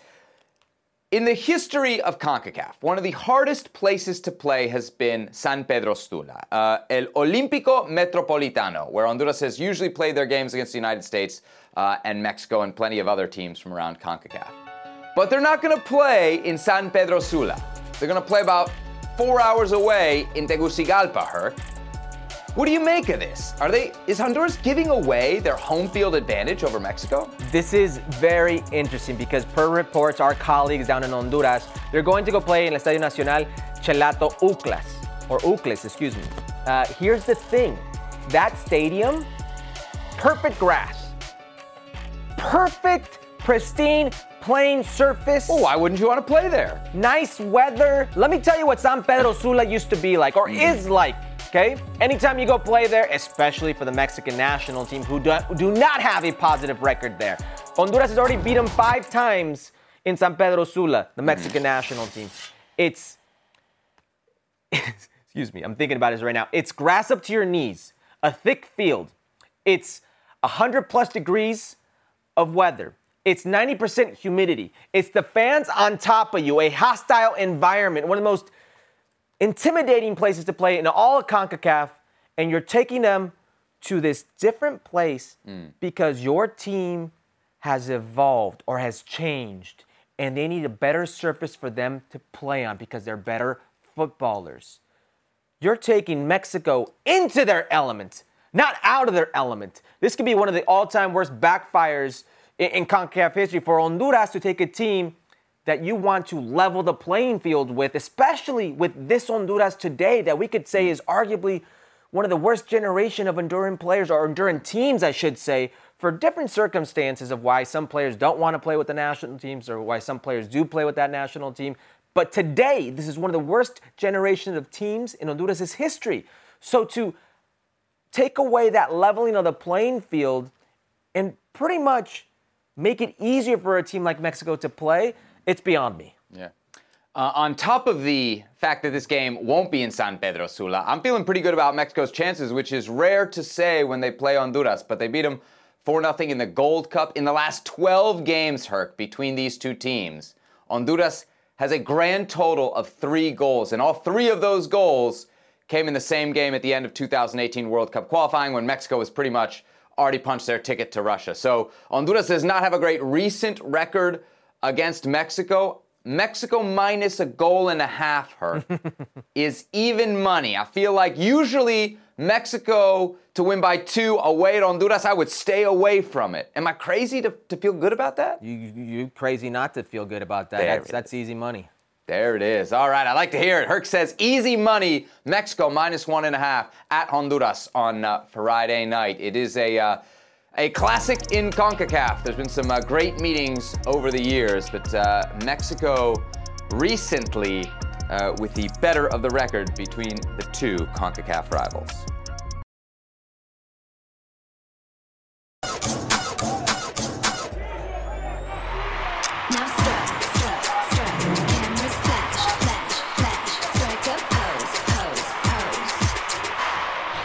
In the history of CONCACAF, one of the hardest places to play has been San Pedro Sula, uh, El Olímpico Metropolitano, where Honduras has usually played their games against the United States uh, and Mexico and plenty of other teams from around CONCACAF. But they're not going to play in San Pedro Sula. They're going to play about four hours away in Tegucigalpa, Herc. What do you make of this? Are they is Honduras giving away their home field advantage over Mexico? This is very interesting because per reports, our colleagues down in Honduras, they're going to go play in Estadio Nacional Chelato Uclas, or Ucles, excuse me. Uh, here's the thing, that stadium, perfect grass, perfect, pristine, plain surface. Well, why wouldn't you want to play there? Nice weather. Let me tell you what San Pedro Sula used to be like, or mm. is like okay? Anytime you go play there, especially for the Mexican national team who do, do not have a positive record there. Honduras has already beat them five times in San Pedro Sula, the Mexican national team. It's, excuse me, I'm thinking about this right now. It's grass up to your knees, a thick field. It's 100 plus degrees of weather. It's 90% humidity. It's the fans on top of you, a hostile environment, one of the most intimidating places to play in all of CONCACAF, and you're taking them to this different place mm. because your team has evolved or has changed, and they need a better surface for them to play on because they're better footballers. You're taking Mexico into their element, not out of their element. This could be one of the all time worst backfires in, in CONCACAF history for Honduras to take a team that you want to level the playing field with, especially with this Honduras today that we could say is arguably one of the worst generation of Honduran players or Honduran teams, I should say, for different circumstances of why some players don't want to play with the national teams or why some players do play with that national team. But today, this is one of the worst generations of teams in Honduras' history. So to take away that leveling of the playing field and pretty much make it easier for a team like Mexico to play, it's beyond me. Yeah. Uh, on top of the fact that this game won't be in San Pedro Sula, I'm feeling pretty good about Mexico's chances, which is rare to say when they play Honduras, but they beat them 4 0 in the Gold Cup. In the last 12 games, Herc, between these two teams, Honduras has a grand total of three goals, and all three of those goals came in the same game at the end of 2018 World Cup qualifying when Mexico was pretty much already punched their ticket to Russia. So Honduras does not have a great recent record against Mexico, Mexico minus a goal and a half, her, is even money. I feel like usually Mexico to win by two away at Honduras, I would stay away from it. Am I crazy to, to feel good about that? You, you, crazy not to feel good about that. That's, that's easy money. There it is. All right, I like to hear it. Herc says easy money. Mexico minus one and a half at Honduras on uh, Friday night. It is a. Uh, a classic in CONCACAF. There's been some uh, great meetings over the years, but uh, Mexico recently uh, with the better of the record between the two CONCACAF rivals.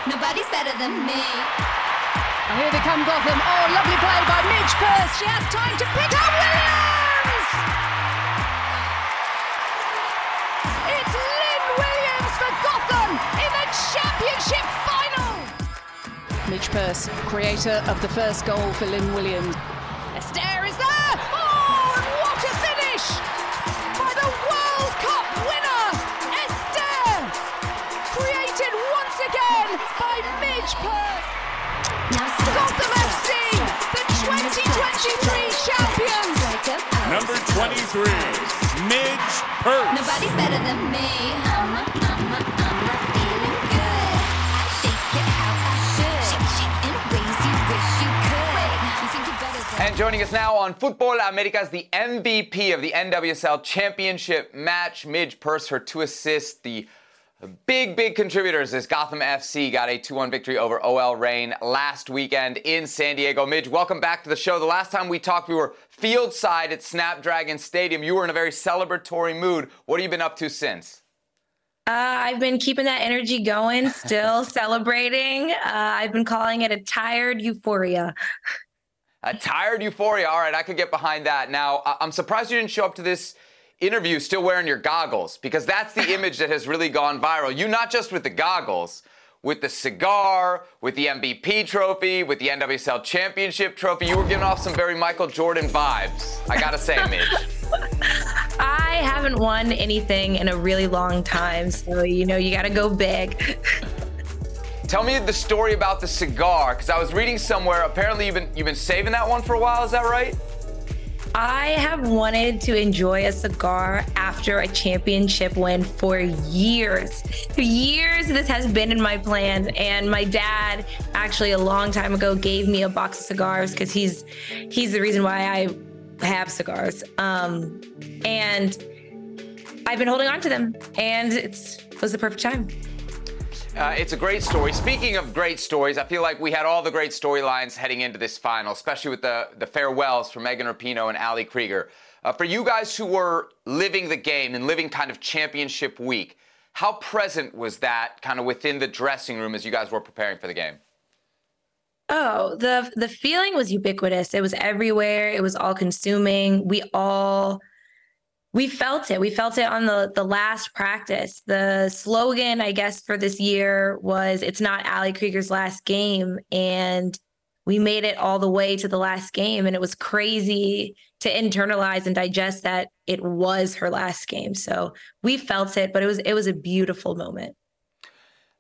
Nobody's better than me. Here they come, Gotham. Oh, lovely play by Midge Purce. She has time to pick up Williams! It's Lynn Williams for Gotham in the championship final! Midge Purce, creator of the first goal for Lynn Williams. Esther is there! Oh, and what a finish! By the World Cup winner, Esther! Created once again by Midge Purce. Gotham FC, the 2023 champions. Number 23, Midge Purce. Nobody's better than me. I'm a, I'm a, I'm a feeling good. I shake it how I should. Shake, shake in ways you wish you could. You think you're better than And joining us now on Futbol Americas, the MVP of the NWSL Championship match, Midge Purce, her two assists, the Big, big contributors as Gotham FC got a 2 1 victory over OL Reign last weekend in San Diego. Midge, welcome back to the show. The last time we talked, we were field side at Snapdragon Stadium. You were in a very celebratory mood. What have you been up to since? Uh, I've been keeping that energy going, still celebrating. Uh, I've been calling it a tired euphoria. A tired euphoria. All right, I could get behind that. Now, I'm surprised you didn't show up to this interview still wearing your goggles because that's the image that has really gone viral. You not just with the goggles, with the cigar, with the MVP trophy, with the NWSL championship trophy. You were giving off some very Michael Jordan vibes. I gotta say, Midge. I haven't won anything in a really long time, so you know you gotta go big. Tell me the story about the cigar, because I was reading somewhere. Apparently, you've been you've been saving that one for a while. Is that right? I have wanted to enjoy a cigar after a championship win for years. For years, this has been in my plan. And my dad, actually, a long time ago, gave me a box of cigars because he's he's the reason why I have cigars. Um, and I've been holding on to them, and it's it was the perfect time. Uh, it's a great story. Speaking of great stories, I feel like we had all the great storylines heading into this final, especially with the, the farewells for Megan Rapinoe and Ali Krieger. Uh, for you guys who were living the game and living kind of championship week, how present was that kind of within the dressing room as you guys were preparing for the game? Oh, the the feeling was ubiquitous. It was everywhere. It was all consuming. We all we felt it. We felt it on the the last practice. The slogan, I guess, for this year was "It's not Ali Krieger's last game," and we made it all the way to the last game, and it was crazy to internalize and digest that it was her last game. So we felt it, but it was it was a beautiful moment.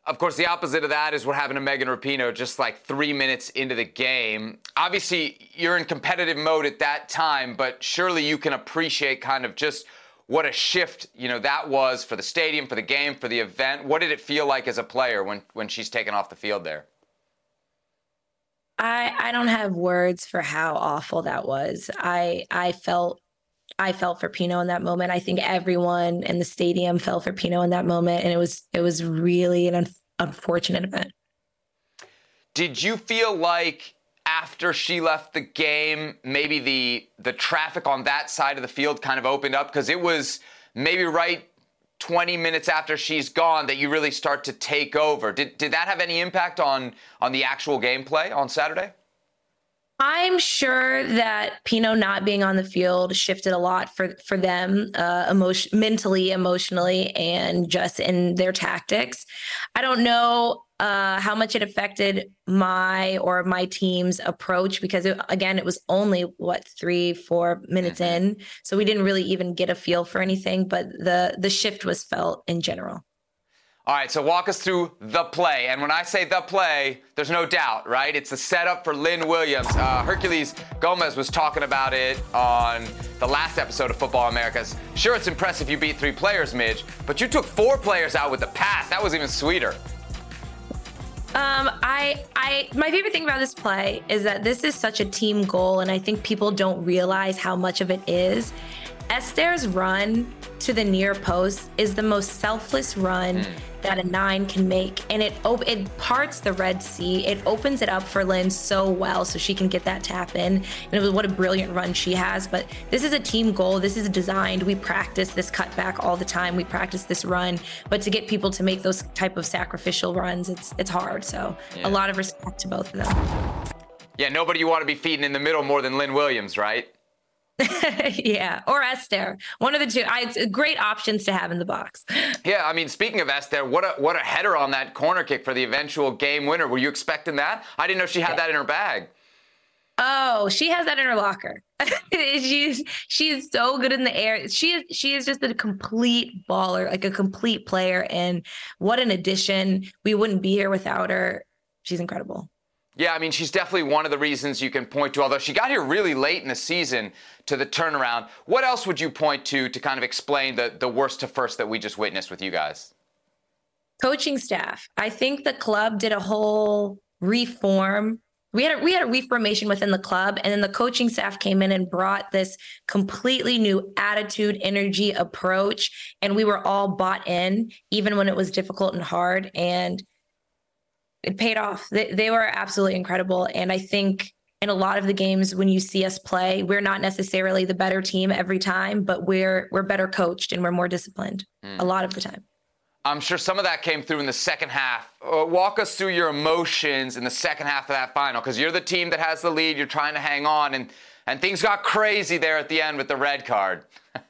Of course, the opposite of that is what happened to Megan Rapinoe just like three minutes into the game. Obviously, you're in competitive mode at that time, but surely you can appreciate kind of just what a shift, you know, that was for the stadium, for the game, for the event. What did it feel like as a player when when she's taken off the field there? I I don't have words for how awful that was. I I felt I felt for Pinoe in that moment. I think everyone in the stadium felt for Pinoe in that moment, and it was it was really an un- unfortunate event. Did you feel like after she left the game, maybe the the traffic on that side of the field kind of opened up because it was maybe right 20 minutes after she's gone that you really start to take over. Did did that have any impact on on the actual gameplay on Saturday? I'm sure that Pinoe not being on the field shifted a lot for for them, uh, emotion, mentally, emotionally, and just in their tactics. I don't know uh, how much it affected my or my team's approach because it, again, it was only what three, four minutes mm-hmm. in, so we didn't really even get a feel for anything. But the the shift was felt in general. All right, so walk us through the play. And when I say the play, there's no doubt, right? It's the setup for Lynn Williams. Uh, Herculez Gomez was talking about it on the last episode of Futbol Americas. Sure, it's impressive you beat three players, Midge, but you took four players out with the pass. That was even sweeter. Um, I, I, my favorite thing about this play is that this is such a team goal, and I think people don't realize how much of it is. Esther's run to the near post is the most selfless run mm. that a nine can make, and it op- it parts the Red Sea. It opens it up for Lynn so well, so she can get that tap in. And it was what a brilliant run she has. But this is a team goal. This is designed. We practice this cutback all the time. We practice this run, but to get people to make those type of sacrificial runs, it's it's hard. So yeah. a lot of respect to both of them. Yeah, nobody you want to be feeding in the middle more than Lynn Williams, right? yeah, or Esther. One of the two. I great options to have in the box. Yeah, I mean, speaking of Esther, what a what a header on that corner kick for the eventual game winner. Were you expecting that? I didn't know she had yeah. that in her bag. Oh, she has that in her locker. she's she's so good in the air. She is she is just a complete baller, like a complete player. And what an addition! We wouldn't be here without her. She's incredible. Yeah, I mean, she's definitely one of the reasons you can point to, although she got here really late in the season to the turnaround. What else would you point to to kind of explain the, the worst to first that we just witnessed with you guys? Coaching staff. I think the club did a whole reform. We had a, we had a reformation within the club, and then the coaching staff came in and brought this completely new attitude, energy, approach, and we were all bought in, even when it was difficult and hard. And it paid off. They, they were absolutely incredible. And I think in a lot of the games when you see us play, we're not necessarily the better team every time, but we're we're better coached and we're more disciplined mm. a lot of the time. I'm sure some of that came through in the second half. Uh, walk us through your emotions in the second half of that final, because you're the team that has the lead. You're trying to hang on, and and things got crazy there at the end with the red card.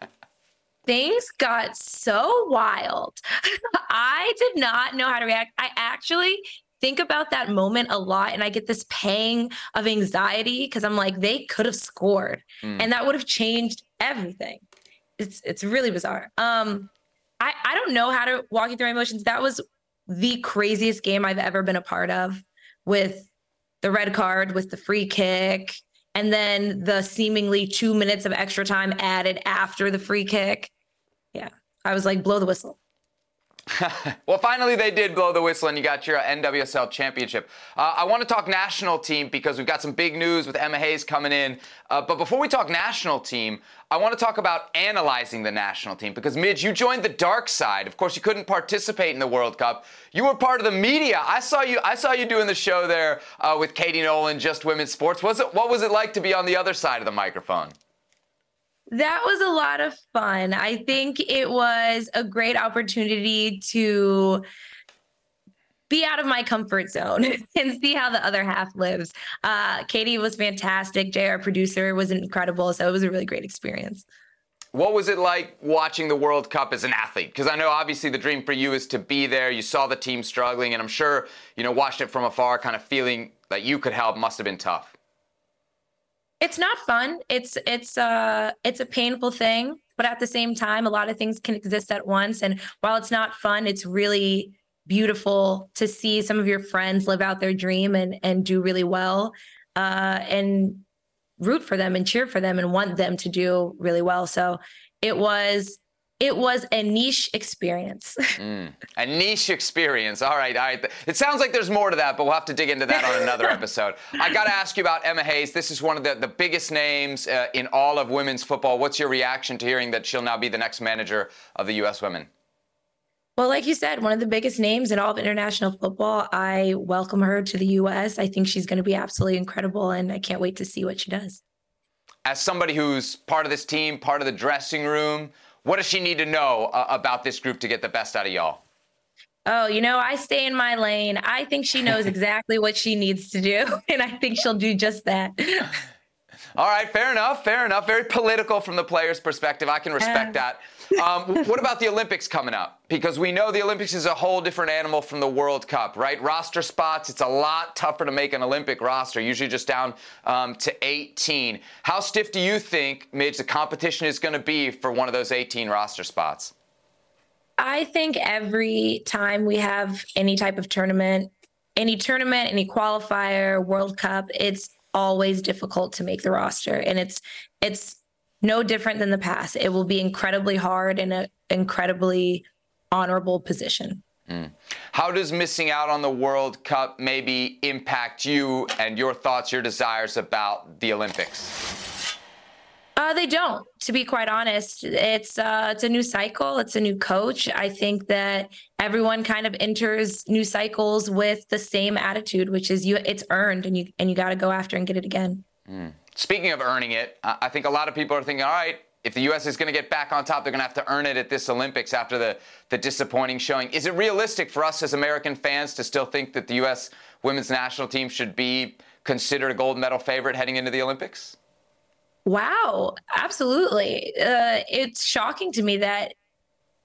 things got so wild. I did not know how to react. I actually think about that moment a lot and I get this pang of anxiety because I'm like, they could have scored mm. and that would have changed everything. It's it's really bizarre. Um I, I don't know how to walk you through my emotions. That was the craziest game I've ever been a part of with the red card, with the free kick, and then the seemingly two minutes of extra time added after the free kick. Yeah, I was like, blow the whistle. well, finally, they did blow the whistle, and you got your NWSL championship. Uh, I want to talk national team because we've got some big news with Emma Hayes coming in. Uh, but before we talk national team, I want to talk about analyzing the national team because, Midge, you joined the dark side. Of course, you couldn't participate in the World Cup. You were part of the media. I saw you. I saw you doing the show there uh, with Katie Nolan, Just Women's Sports. Was it? What was it like to be on the other side of the microphone? That was a lot of fun. I think it was a great opportunity to be out of my comfort zone and see how the other half lives. Uh, Katie was fantastic. JR producer was incredible. So it was a really great experience. What was it like watching the World Cup as an athlete? Because I know obviously the dream for you is to be there. You saw the team struggling, and I'm sure, you know, watched it from afar, kind of feeling that you could help must have been tough it's not fun. It's it's uh it's a painful thing, but at the same time, a lot of things can exist at once. And while it's not fun, it's really beautiful to see some of your friends live out their dream and and do really well, uh, and root for them and cheer for them and want them to do really well. So it was it was a niche experience. mm, a niche experience. All right, all right. It sounds like there's more to that, but we'll have to dig into that on another episode. I got to ask you about Emma Hayes. This is one of the, the biggest names uh, in all of women's football. What's your reaction to hearing that she'll now be the next manager of the U.S. women? Well, like you said, one of the biggest names in all of international football. I welcome her to the U.S. I think she's going to be absolutely incredible, and I can't wait to see what she does. As somebody who's part of this team, part of the dressing room, what does she need to know uh, about this group to get the best out of y'all? Oh, you know, I stay in my lane. I think she knows exactly what she needs to do, and I think she'll do just that. All right, fair enough, fair enough. Very political from the player's perspective. I can respect that. Um, what about the Olympics coming up? Because we know the Olympics is a whole different animal from the World Cup, right? Roster spots, it's a lot tougher to make an Olympic roster, usually just down um, to 18. How stiff do you think, Midge, the competition is going to be for one of those 18 roster spots? I think every time we have any type of tournament, any tournament, any qualifier, World Cup, it's always difficult to make the roster and it's it's no different than the past it will be incredibly hard and an incredibly honorable position mm. how does missing out on the world cup maybe impact you and your thoughts your desires about the olympics uh, they don't, to be quite honest. It's uh, it's a new cycle. It's a new coach. I think that everyone kind of enters new cycles with the same attitude, which is you. It's earned, and you and you got to go after and get it again. Mm. Speaking of earning it, I think a lot of people are thinking, all right, if the U.S. is going to get back on top, they're going to have to earn it at this Olympics after the, the disappointing showing. Is it realistic for us as American fans to still think that the U.S. women's national team should be considered a gold medal favorite heading into the Olympics? Wow, absolutely. Uh, it's shocking to me that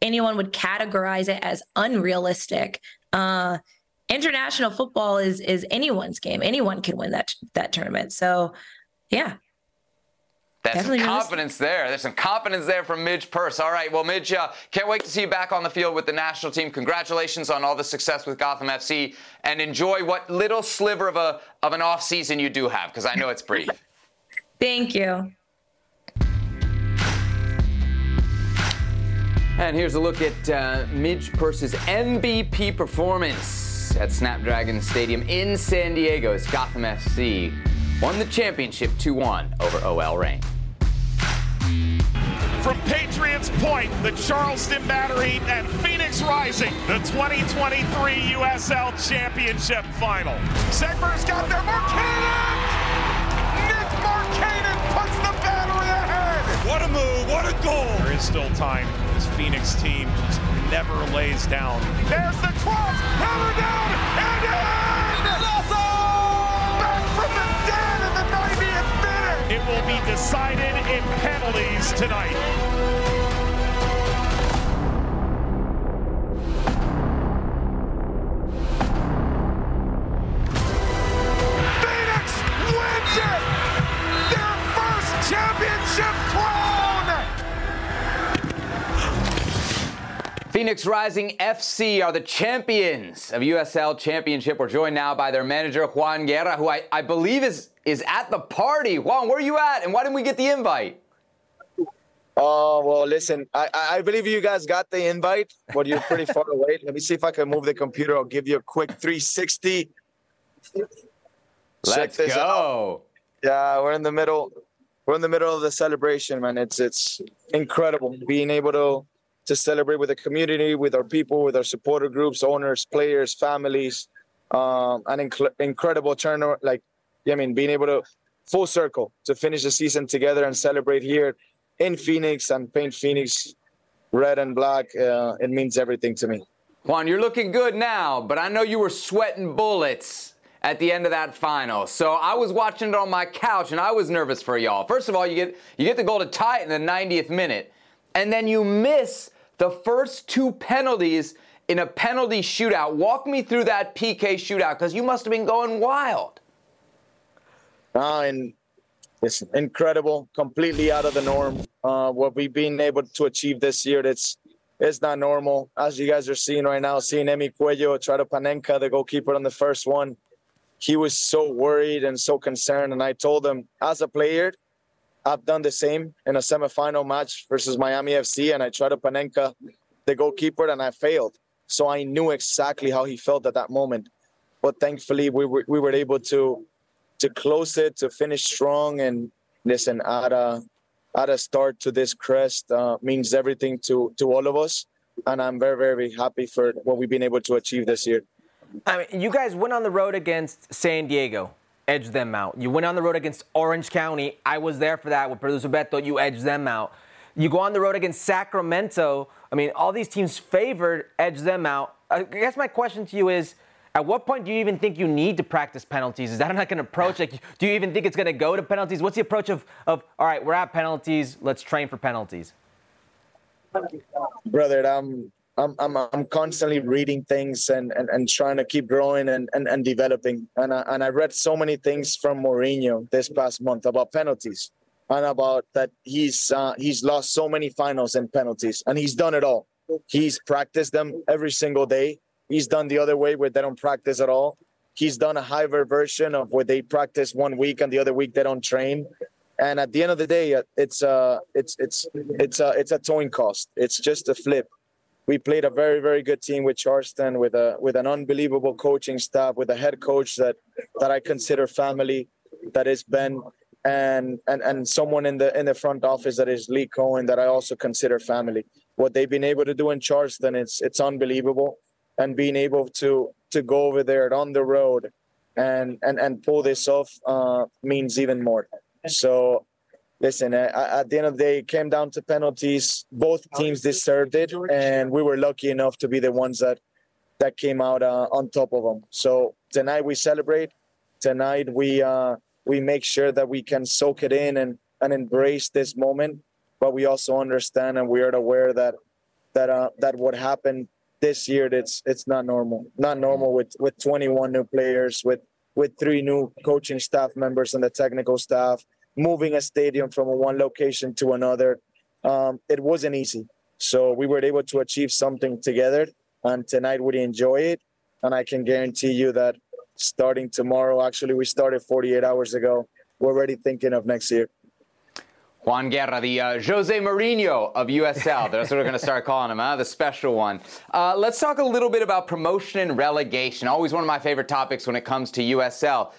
anyone would categorize it as unrealistic. Uh, international football is is anyone's game. Anyone can win that that tournament. So, yeah. That's Definitely some confidence realistic. there. There's some confidence there from Midge Purce. All right, well, Midge, uh, can't wait to see you back on the field with the national team. Congratulations on all the success with Gotham FC, and enjoy what little sliver of a of an off season you do have, because I know it's brief. Thank you. And here's a look at uh, Midge Purce's MVP performance at Snapdragon Stadium in San Diego as Gotham FC won the championship 2 1 over OL Reign. From Patriots Point, the Charleston Battery, and Phoenix Rising, the 2023 USL Championship Final. Segmer's got their Markanich! puts the battery ahead. What a move, what a goal. There is still time. This Phoenix team just never lays down. There's the cross, hammer down, and in! It will be decided in penalties tonight. Phoenix Rising FC are the champions of USL Championship. We're joined now by their manager, Juan Guerra, who I, I believe is, is at the party. Juan, where are you at? And why didn't we get the invite? Oh, well, listen, I, I believe you guys got the invite, but you're pretty far away. Let me see if I can move the computer. I'll give you a quick 360. Let's go. Out. Yeah, we're in the middle. We're in the middle of the celebration, man. It's it's incredible being able to to celebrate with the community, with our people, with our supporter groups, owners, players, families. Um, an inc- incredible turn, like I mean, being able to full circle to finish the season together and celebrate here in Phoenix and paint Phoenix red and black. Uh, it means everything to me. Juan, you're looking good now, but I know you were sweating bullets at the end of that final. So I was watching it on my couch and I was nervous for y'all. First of all, you get you get the goal to tie it in the 90th minute, and then you miss the first two penalties in a penalty shootout. Walk me through that PK shootout because you must have been going wild. Uh, and it's incredible, completely out of the norm. Uh, what we've been able to achieve this year, it's it's not normal. As you guys are seeing right now, seeing Emi Cuello try to Panenka, the goalkeeper on the first one, he was so worried and so concerned. And I told him, as a player, I've done the same in a semifinal match versus Miami FC, and I tried to Panenka, the goalkeeper, and I failed. So I knew exactly how he felt at that moment. But thankfully, we were, we were able to to close it, to finish strong, and listen, add a add a start to this crest uh, means everything to to all of us, and I'm very very happy for what we've been able to achieve this year. I mean, you guys went on the road against San Diego, edged them out. You went on the road against Orange County. I was there for that with producer Beto. You edged them out. You go on the road against Sacramento. I mean, all these teams favored, edge them out. I guess my question to you is at what point do you even think you need to practice penalties? Is that like an approach? Like, do you even think it's going to go to penalties? What's the approach of, of, all right, we're at penalties, let's train for penalties? Brother, I'm, I'm, I'm, I'm constantly reading things and, and, and trying to keep growing and, and, and developing. And I, and I read so many things from Mourinho this past month about penalties and about that he's, uh, he's lost so many finals in penalties and he's done it all. He's practiced them every single day He's done the other way where they don't practice at all. He's done a hybrid version of where they practice one week and the other week they don't train. And at the end of the day, it's uh, it's it's it's a it's a towing cost. It's just a flip. We played a very very good team with Charleston, with a with an unbelievable coaching staff, with a head coach that that I consider family, that is Ben, and and and someone in the in the front office that is Lee Cohen, that I also consider family. What they've been able to do in Charleston, it's it's unbelievable and being able to to go over there on the road and and and pull this off uh, means even more. So, listen, at, at the end of the day, it came down to penalties. Both teams deserved it, and we were lucky enough to be the ones that that came out uh, on top of them. So tonight we celebrate. Tonight we uh, we make sure that we can soak it in and and embrace this moment. But we also understand and we are aware that that uh, that what happened this year it's it's not normal not normal with with 21 new players with with three new coaching staff members and the technical staff moving a stadium from one location to another um, it wasn't easy so we were able to achieve something together and tonight we enjoy it and i can guarantee you that starting tomorrow actually we started 48 hours ago we're already thinking of next year Juan Guerra, the uh, Jose Mourinho of USL. That's what we're going to start calling him, huh? The special one. Uh, let's talk a little bit about promotion and relegation. Always one of my favorite topics when it comes to USL.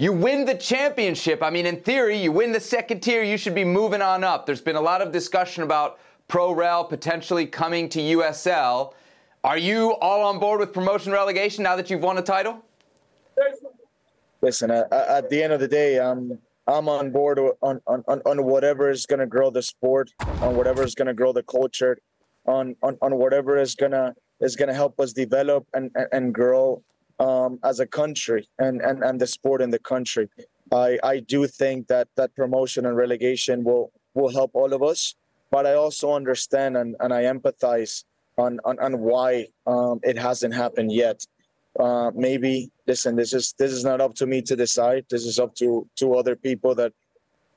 You win the championship. I mean, in theory, you win the second tier, you should be moving on up. There's been a lot of discussion about Pro Rel potentially coming to USL. Are you all on board with promotion relegation now that you've won a title? Listen, at, the end of the day, I'm on board on, on, on whatever is going to grow the sport, on whatever is going to grow the culture, on, on, on whatever is going to is going to help us develop and, and, and grow um, as a country and, and, and the sport in the country. I, I do think that that promotion and relegation will, will help all of us, but I also understand and, and I empathize on, on, on why um, it hasn't happened yet. Uh, maybe listen this is this is not up to me to decide. This is up to to other people that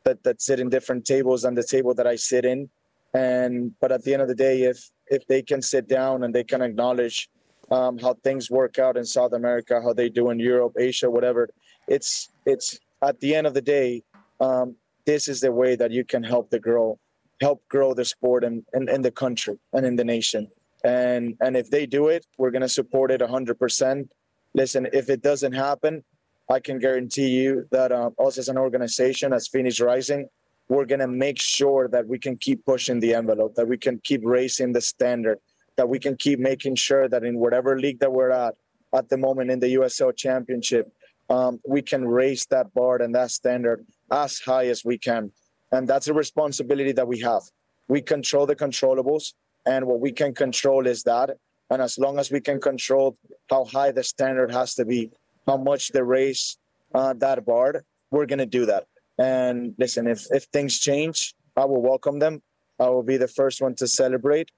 that that sit in different tables than the table that i sit in. And but at the end of the day if if they can sit down and they can acknowledge um, how things work out in South America, how they do in Europe, Asia, whatever. It's it's at the end of the day, um, this is the way that you can help the grow, help grow the sport in, in, in the country and in the nation. And and if they do it, we're gonna support it hundred percent. Listen, if it doesn't happen, I can guarantee you that uh, us as an organization, as Phoenix Rising, we're to make sure that we can keep pushing the envelope, that we can keep raising the standard, that we can keep making sure that in whatever league that we're at at the moment in the USL Championship, um, we can raise that bar and that standard as high as we can. And that's a responsibility that we have. We control the controllables, and what we can control is that. And as long as we can control how high the standard has to be, how much they raise uh, that bar, we're going to do that. And listen, if, if things change, I will welcome them. I will be the first one to celebrate.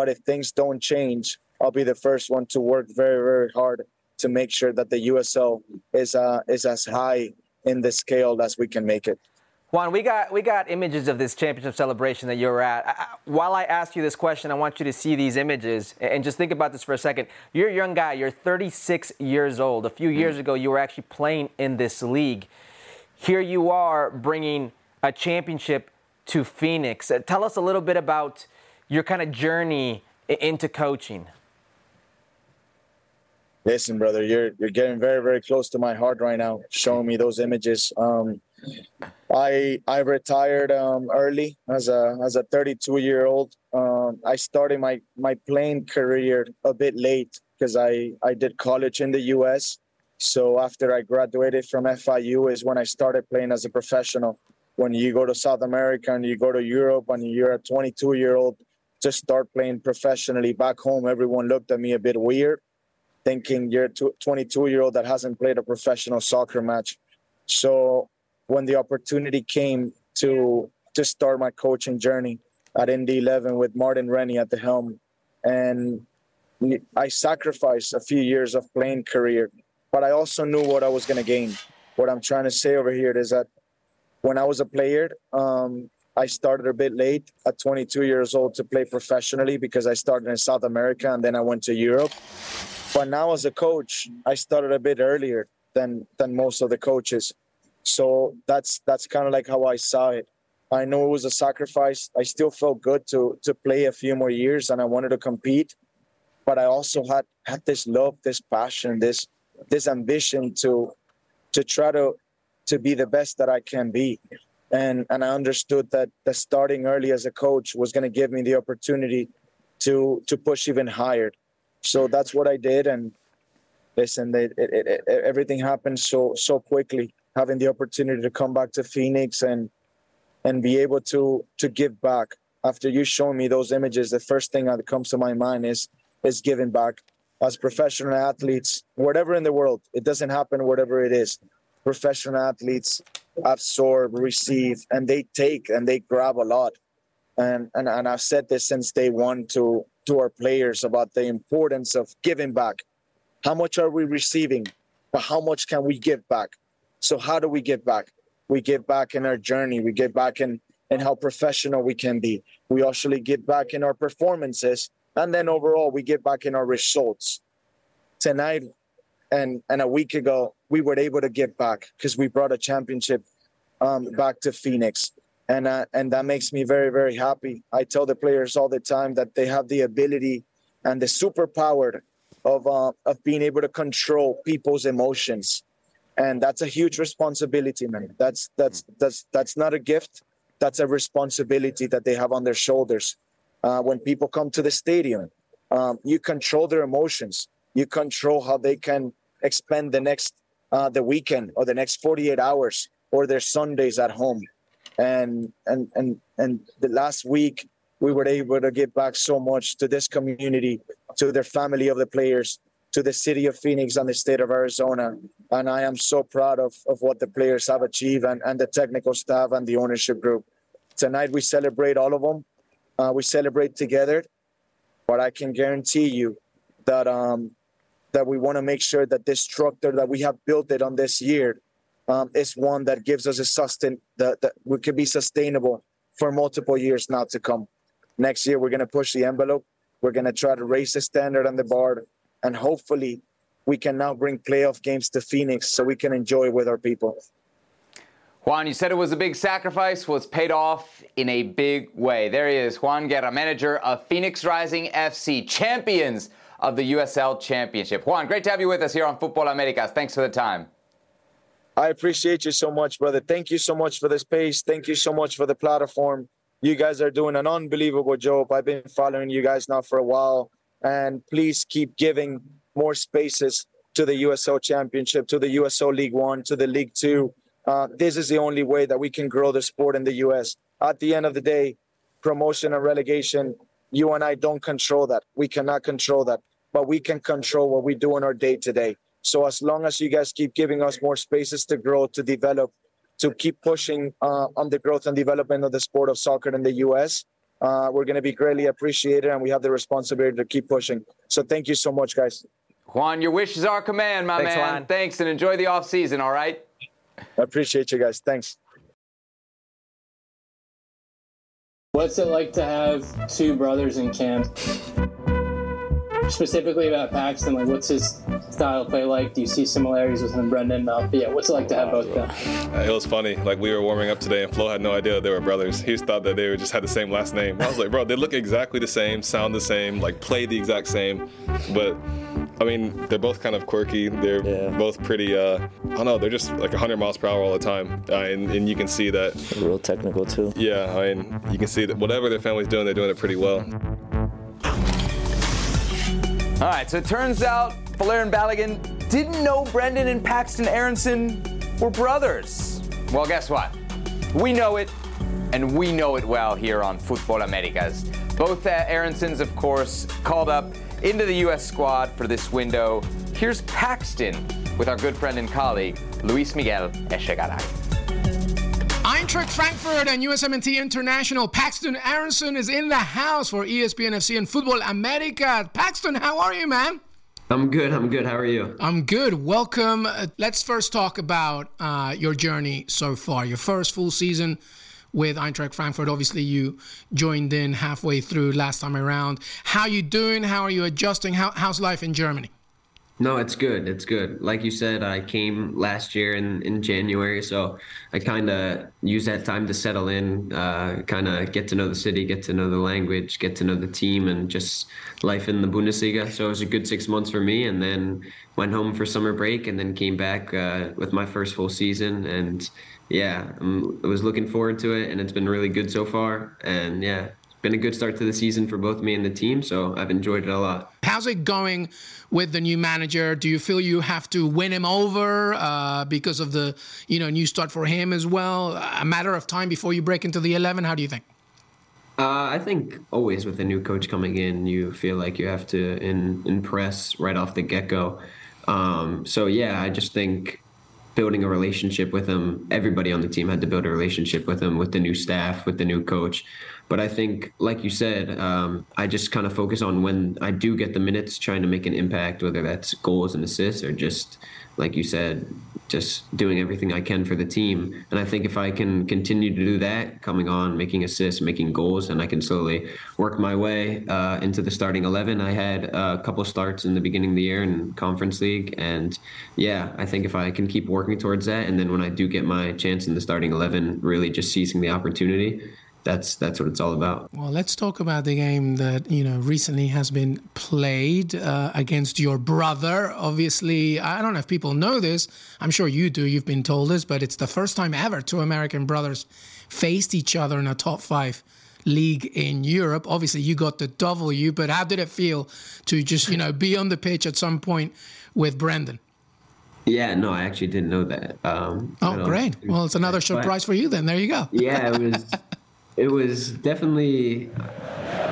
But if things don't change, I'll be the first one to work very, very hard to make sure that the USL is uh, is as high in the scale as we can make it. Juan, we got we got images of this championship celebration that you're at. I, while I ask you this question, I want you to see these images and just think about this for a second. You're a young guy. You're 36 years old. A few years ago, you were actually playing in this league. Here you are bringing a championship to Phoenix. Uh, tell us a little bit about your kind of journey into coaching. Listen, brother, you're you're getting very very close to my heart right now. Showing me those images. Um, I I retired um, early as a as a 32 year old. Um, I started my my playing career a bit late because I I did college in the U.S. So after I graduated from FIU is when I started playing as a professional. When you go to South America and you go to Europe and you're a 22 year old, to start playing professionally back home, everyone looked at me a bit weird, thinking you're a 22 year old that hasn't played a professional soccer match. So when the opportunity came to to start my coaching journey at Indy 11 with Martin Rennie at the helm, and I sacrificed a few years of playing career, but I also knew what I was going to gain. What I'm trying to say over here is that when I was a player, um, I started a bit late at 22 years old to play professionally because I started in South America and then I went to Europe. But now as a coach, I started a bit earlier than than most of the coaches. So that's that's kind of like how I saw it. I know it was a sacrifice. I still felt good to to play a few more years, and I wanted to compete. But I also had had this love, this passion, this this ambition to to try to to be the best that I can be. And and I understood that the starting early as a coach was going to give me the opportunity to to push even higher. So that's what I did. And listen, it, it, it, everything happened so so quickly having the opportunity to come back to Phoenix and and be able to to give back. After you showing me those images, the first thing that comes to my mind is is giving back. As professional athletes, whatever in the world, it doesn't happen whatever it is. Professional athletes absorb, receive, and they take and they grab a lot. And and, and I've said this since day one to to our players about the importance of giving back. How much are we receiving? But how much can we give back? So how do we give back? We give back in our journey. We give back in in how professional we can be. We actually give back in our performances, and then overall we give back in our results. Tonight and and a week ago, we were able to give back because we brought a championship um, back to Phoenix, and uh, and that makes me very very happy. I tell the players all the time that they have the ability and the superpower of uh, of being able to control people's emotions. And that's a huge responsibility man. That's that's that's that's not a gift. That's a responsibility that they have on their shoulders. Uh, when people come to the stadium um, you control their emotions. You control how they can expend the next uh, the weekend or the next 48 hours or their sundays at home and and and and the last week we were able to give back so much to this community to their family of the players to the city of Phoenix and the state of Arizona. And I am so proud of, of what the players have achieved and, and the technical staff and the ownership group. Tonight, we celebrate all of them. Uh, we celebrate together. But I can guarantee you that um, that we want to make sure that this structure that we have built it on this year um, is one that gives us a sustain that, that we can be sustainable for multiple years now to come. Next year, we're going to push the envelope. We're going to try to raise the standard on the bar, and hopefully, we can now bring playoff games to Phoenix so we can enjoy with our people. Juan, you said it was a big sacrifice, was paid off in a big way. There he is, Juan Guerra, manager of Phoenix Rising FC, champions of the USL Championship. Juan, great to have you with us here on Futbol Americas. Thanks for the time. I appreciate you so much, brother. Thank you so much for the space. Thank you so much for the platform. You guys are doing an unbelievable job. I've been following you guys now for a while. And please keep giving more spaces to the USL Championship, to the USL League One, to the League Two uh, this is the only way that we can grow the sport in the U.S. At the end of the day, promotion and relegation, you and I don't control that. We cannot control that, but we can control what we do in our day to day. So as long as you guys keep giving us more spaces to grow, to develop, to keep pushing uh, on the growth and development of the sport of soccer in the U.S., uh, we're going to be greatly appreciated, and we have the responsibility to keep pushing. So thank you so much, guys. Juan, your wish is our command, my Thanks, man. Juan. Thanks, and enjoy the off season. All right. I appreciate you guys. Thanks. What's it like to have two brothers in camp? Specifically about Paxten, like what's his style of play like? Do you see similarities with him and Brenden? Uh, yeah, what's it like to have both of them? Uh, it was funny. Like we were warming up today, and Flo had no idea they were brothers. He just thought that they were just had the same last name. I was like, bro, they look exactly the same, sound the same, like play the exact same, but I mean, they're both kind of quirky. They're yeah. both pretty. Uh, I don't know. They're just like 100 miles per hour all the time, uh, and, and, you can see that. Real technical too. Yeah, I mean, you can see that whatever their family's doing, they're doing it pretty well. All right, so it turns out Folarin Balogun didn't know Brenden and Paxten Aaronson were brothers. Well, guess what? We know it, and we know it well here on Futbol Americas. Both uh, Aaronsons, of course, called up into the U.S. squad for this window. Here's Paxton with our good friend and colleague, Luis Miguel Echegaray. Eintracht Frankfurt and USMNT International. Paxten Aaronson is in the house for ESPN FC and Futbol America. Paxten, how are you, man? I'm good. I'm good. How are you? I'm good. Welcome. Uh, let's first talk about uh, your journey so far. Your first full season with Eintracht Frankfurt. Obviously, you joined in halfway through last time around. How you doing? How are you adjusting? How, how's life in Germany? No, it's good. It's good. Like you said, I came last year in, in January, so I kind of used that time to settle in, uh, kind of get to know the city, get to know the language, get to know the team, and just life in the Bundesliga. So it was a good six months for me, and then went home for summer break, and then came back uh, with my first full season, and yeah, I'm, I was looking forward to it, and it's been really good so far. And yeah, been a good start to the season for both me and the team, so I've enjoyed it a lot. How's it going with the new manager? Do you feel you have to win him over uh, because of the you know new start for him as well? A matter of time before you break into the eleven. How do you think? Uh, I think always with a new coach coming in, you feel like you have to in, impress right off the get go. Um, so yeah, I just think building a relationship with him. Everybody on the team had to build a relationship with him, with the new staff, with the new coach. But I think, like you said, um, I just kind of focus on when I do get the minutes, trying to make an impact, whether that's goals and assists or just, like you said, just doing everything I can for the team. And I think if I can continue to do that, coming on, making assists, making goals, and I can slowly work my way uh, into the starting 11. I had a couple starts in the beginning of the year in Conference League. And yeah, I think if I can keep working towards that, and then when I do get my chance in the starting 11, really just seizing the opportunity that's that's what it's all about. Well, let's talk about the game that you know recently has been played uh, against your brother. Obviously, I don't know if people know this. I'm sure you do. You've been told this, but it's the first time ever two American brothers faced each other in a top five league in Europe. Obviously, you got the W, but how did it feel to just you know be on the pitch at some point with Brenden? Yeah, no, I actually didn't know that. Um, oh, great! Well, it's another surprise for you then. There you go. yeah, it was. it was definitely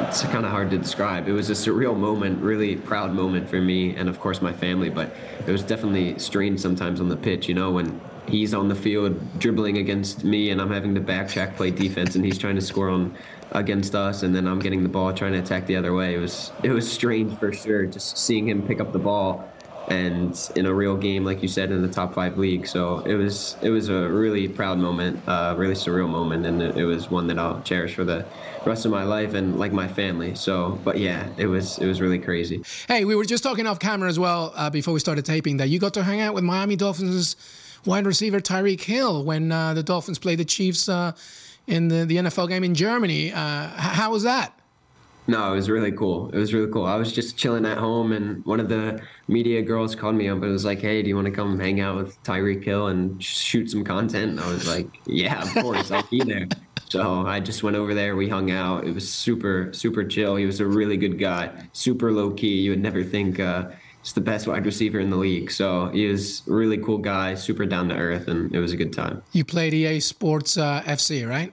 it's kind of hard to describe. It was a surreal moment, really proud moment for me and of course my family. But it was definitely strange sometimes on the pitch. You know, when he's on the field dribbling against me and I'm having to backtrack play defense and he's trying to score on against us and then I'm getting the ball trying to attack the other way. It was it was strange for sure just seeing him pick up the ball and in a real game, like you said, in the top five league. So it was it was a really proud moment, uh, really surreal moment, and it, it, was one that I'll cherish for the rest of my life and like my family. So, but yeah, it was it was really crazy. Hey, we were just talking off camera as well uh, before we started taping that you got to hang out with Miami Dolphins wide receiver Tyreek Hill when uh, the Dolphins played the Chiefs uh, in the, the NFL game in Germany. Uh, how was that? No, it was really cool. It was really cool. I was just chilling at home, and one of the media girls called me up. And was like, "Hey, do you want to come hang out with Tyreek Hill and shoot some content?" And I was like, "Yeah, of course, I'll be there." So I just went over there. We hung out. It was super, super chill. He was a really good guy, super low key. You would never think uh, he's the best wide receiver in the league. So he was a really cool guy, super down to earth, and it was a good time. You played EA Sports uh, FC, right?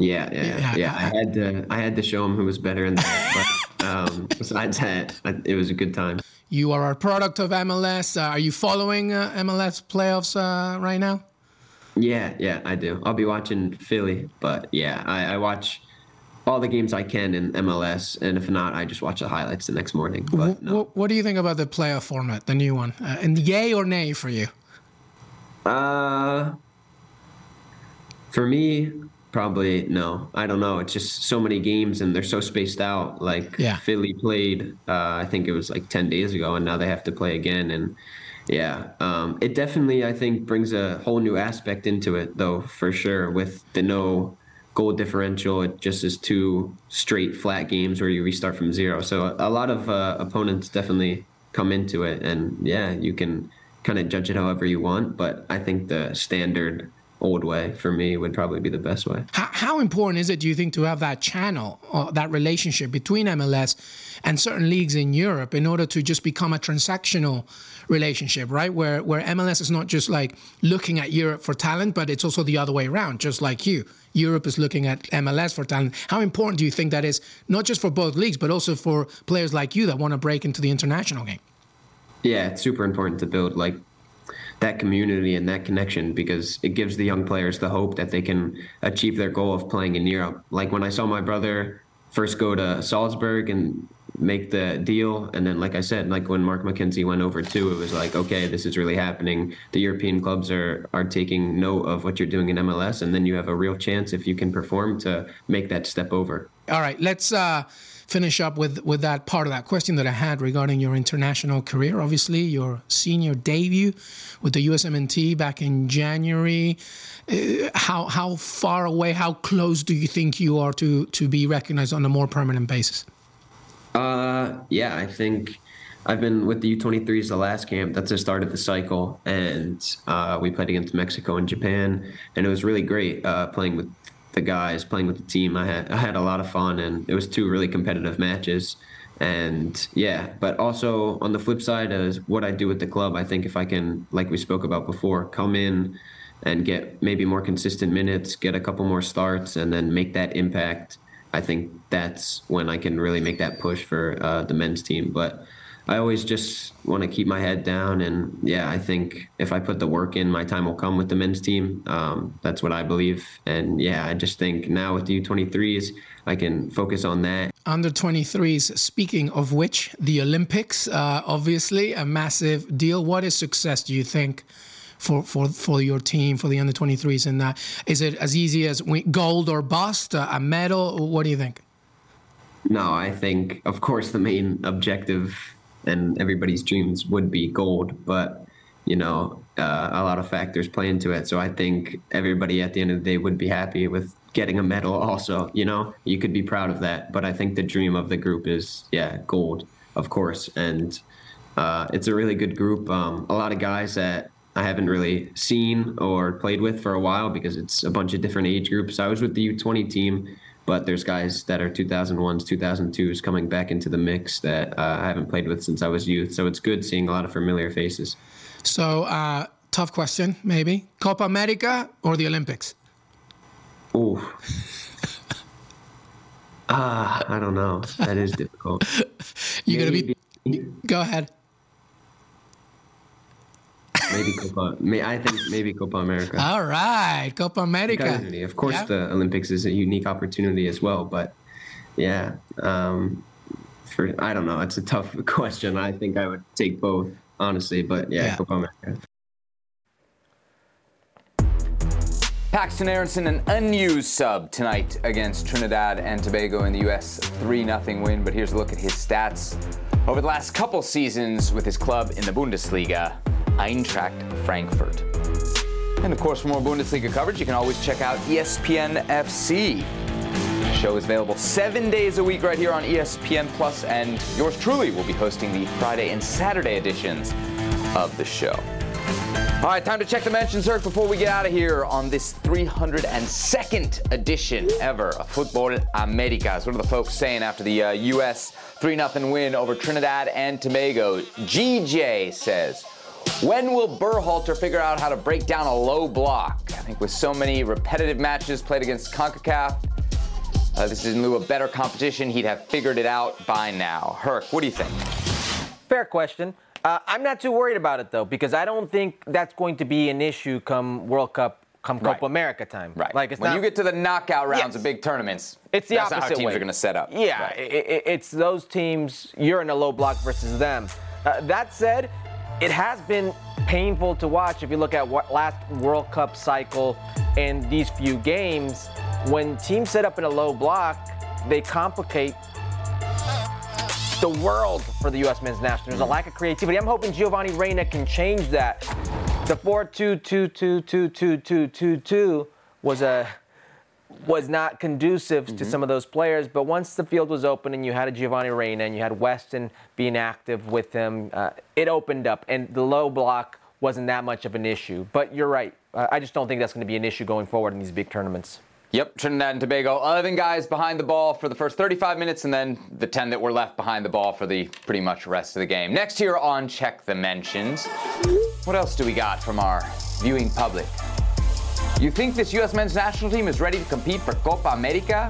Yeah, yeah, yeah, yeah. I had to, I had to show him who was better in that. but um, besides that, it was a good time. You are a product of MLS. Uh, are you following uh, MLS playoffs uh, right now? Yeah, yeah, I do. I'll be watching Philly, but yeah, I, I, watch all the games I can in MLS, and if not, I just watch the highlights the next morning. But no. what, what do you think about the playoff format, the new one? Uh, and yay or nay for you? Uh, for me, Probably no. I don't know. It's just so many games and they're so spaced out. Like yeah. Philly played, uh, I think it was like ten days ago, and now they have to play again. And yeah, um, it definitely I think brings a whole new aspect into it, though for sure. With the no goal differential, it just is two straight flat games where you restart from zero. So a lot of uh, opponents definitely come into it, and yeah, you can kind of judge it however you want. But I think the standard old way for me would probably be the best way. How, how important is it, do you think, to have that channel, or that relationship between MLS and certain leagues in Europe in order to just become a transactional relationship, right? Where where MLS is not just like looking at Europe for talent, but it's also the other way around, just like you. Europe is looking at MLS for talent. How important do you think that is, not just for both leagues, but also for players like you that want to break into the international game? Yeah, it's super important to build like that community and that connection because it gives the young players the hope that they can achieve their goal of playing in Europe. Like when I saw my brother first go to Salzburg and make the deal and then like I said like when Mark McKenzie went over too it was like okay this is really happening the European clubs are are taking note of what you're doing in MLS and then you have a real chance if you can perform to make that step over. All right, let's uh finish up with, with that part of that question that I had regarding your international career. Obviously, your senior debut with the USMNT back in January. Uh, how how far away, how close do you think you are to to be recognized on a more permanent basis? Uh, yeah, I think. I've been with the U23s the last camp. That's the start of the cycle, and uh, we played against Mexico and Japan, and it was really great uh, playing with the guys, playing with the team. I had I had a lot of fun, and it was two really competitive matches. And yeah, but also on the flip side, as what I do with the club, I think if I can, like we spoke about before, come in and get maybe more consistent minutes, get a couple more starts, and then make that impact. I think that's when I can really make that push for uh, the men's team. But I always just want to keep my head down. And yeah, I think if I put the work in, my time will come with the men's team. Um, that's what I believe. And yeah, I just think now with the U23s, I can focus on that. Under 23s, speaking of which, the Olympics, uh, obviously a massive deal. What is success, do you think? For, for, for your team, for the under 23s, and that is it as easy as gold or bust, uh, a medal? What do you think? No, I think, of course, the main objective and everybody's dreams would be gold, but you know, uh, a lot of factors play into it. So I think everybody at the end of the day would be happy with getting a medal. Also, you know, you could be proud of that. But I think the dream of the group is, yeah, gold, of course, and uh, it's a really good group. Um, a lot of guys that I haven't really seen or played with for a while because it's a bunch of different age groups. I was with the U20 team but there's guys that are 2001s, 2002s coming back into the mix that uh, I haven't played with since I was youth. So it's good seeing a lot of familiar faces. So, uh, tough question, maybe Copa America or the Olympics? Ooh. Ah, I don't know. That is difficult. You're gonna be. Go ahead. Maybe Copa. May, I think maybe Copa America. All right, Copa America. Of course, yeah. the Olympics is a unique opportunity as well. But yeah, um, for I don't know. It's a tough question. I think I would take both. honestly. But yeah, Yeah. Copa America. Paxten Aaronson, an unused sub tonight against Trinidad and Tobago in the U.S. 3 0 win. But here's a look at his stats over the last couple seasons with his club in the Bundesliga, Eintracht Frankfurt. And of course, for more Bundesliga coverage, you can always check out ESPN FC. The show is available seven days a week right here on ESPN Plus, and yours truly will be hosting the Friday and Saturday editions of the show. All right, time to check the mentions, Eric, before we get out of here on this 302nd edition ever of Futbol Americas. What are the folks saying after the uh, U.S. 3 0 win over Trinidad and Tobago? GJ says, when will Berhalter figure out how to break down a low block? I think with so many repetitive matches played against CONCACAF, uh, this is in lieu of better competition, he'd have figured it out by now. Herc, what do you think? Fair question. Uh, I'm not too worried about it though, because I don't think that's going to be an issue come World Cup, come Right. Copa America time. Right. Like it's when not. you get to the knockout rounds Yes. of big tournaments, It's the that's opposite not how teams way. are going to set up. Yeah, Right. i i it's those teams. You're in a low block versus them. Uh, that said, it has been painful to watch if you look at what last World Cup cycle and these few games. When teams set up in a low block, they complicate the world for the U.S. men's national. There's a lack of creativity. I'm hoping Giovanni Reyna can change that. The 4-2-2-2-2-2-2-2-2 was a was not conducive to some of those players. But once the field was open and you had a Giovanni Reyna and you had Weston being active with him, uh, it opened up, and the low block wasn't that much of an issue. But you're right. Uh, I just don't think that's going to be an issue going forward in these big tournaments. Yep, Trinidad and Tobago, 11 guys behind the ball for the first 35 minutes, and then the 10 that were left behind the ball for the pretty much rest of the game. Next here on Check the Mentions, what else do we got from our viewing public? You think this U.S. men's national team is ready to compete for Copa America?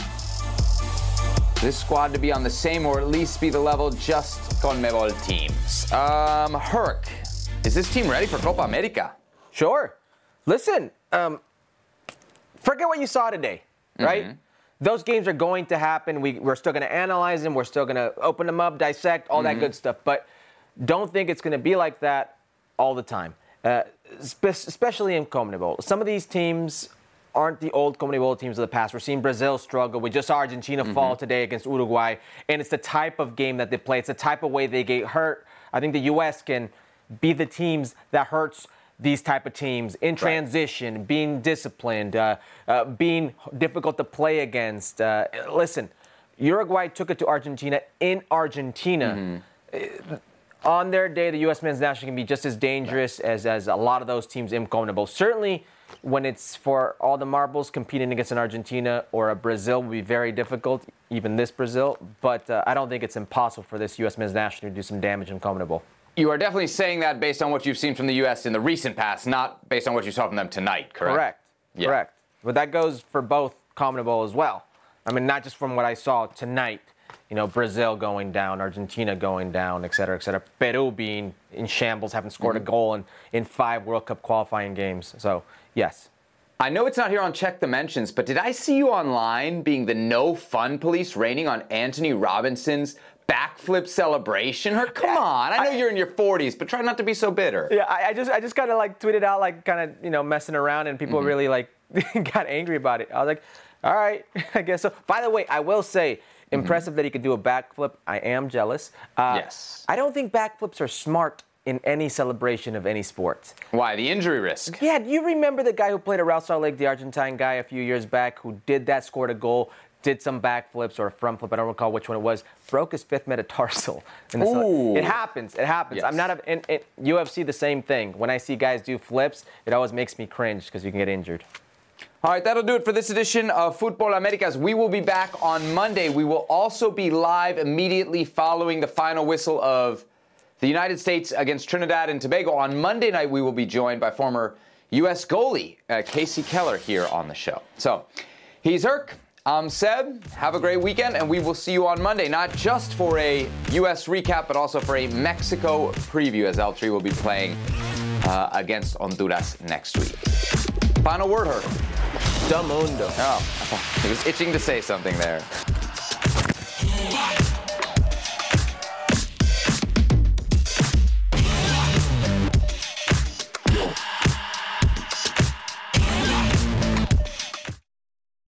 This squad to be on the same or at least be the level just CONMEBOL teams. Um, Herc, is this team ready for Copa America? Sure. Listen, um, forget what you saw today, right? Those games are going to happen. We, we're still going to analyze them. We're still going to open them up, dissect, all that good stuff. But don't think it's going to be like that all the time, uh, especially in CONMEBOL. Some of these teams aren't the old CONMEBOL teams of the past. We're seeing Brazil struggle. We just saw Argentina fall today against Uruguay. And it's the type of game that they play. It's the type of way they get hurt. I think the U.S. can be the teams that hurts these type of teams in transition, being disciplined, uh, uh, being difficult to play against. Uh, listen, Uruguay took it to Argentina in Argentina. Uh, On their day, the U.S. men's national can be just as dangerous as, as a lot of those teams in CONMEBOL. Certainly, when it's for all the marbles competing against an Argentina or a Brazil will be very difficult, even this Brazil. But uh, I don't think it's impossible for this U.S. men's national to do some damage in CONMEBOL. You are definitely saying that based on what you've seen from the U.S. in the recent past, not based on what you saw from them tonight, correct? Correct. Yeah. Correct. But that goes for both CONMEBOL as well. I mean, not just from what I saw tonight. You know, Brazil going down, Argentina going down, et cetera, et cetera. Peru being in shambles, haven't scored Mm-hmm. a goal in, in five World Cup qualifying games. So, yes. I know it's not here on Check the Mentions, but did I see you online being the no fun police raining on Antonee Robinson's backflip celebration? Her, come on. I know you're in your 40s, but try not to be so bitter. Yeah, I, I just I just kind of like tweeted out like kind of you know messing around and people Mhm. really like got angry about it. I was like, all right, I guess so. By the way, I will say impressive that he could do a backflip. I am jealous. Uh, Yes. I don't think backflips are smart in any celebration of any sport. Why? The injury risk. Yeah, do you remember the guy who played at Real Salt Lake, the Argentine guy, a few years back, who did that, scored a goal, did some backflips or a front flip, I don't recall which one it was, broke his fifth metatarsal. in the cel- Ooh. It happens. It happens. Yes. I'm not a, in, in UFC the same thing. When I see guys do flips, it always makes me cringe because you can get injured. All right, that'll do it for this edition of Futbol Americas. We will be back on Monday. We will also be live immediately following the final whistle of the United States against Trinidad and Tobago. On Monday night, we will be joined by former U.S. goalie uh, Kasey Keller here on the show. So he's Herc. I'm Seb. Have a great weekend, and we will see you on Monday, not just for a U.S. recap, but also for a Mexico preview, as El Tri will be playing uh, against Honduras next week. Final word, Herc. Damundo. Oh, he was itching to say something there.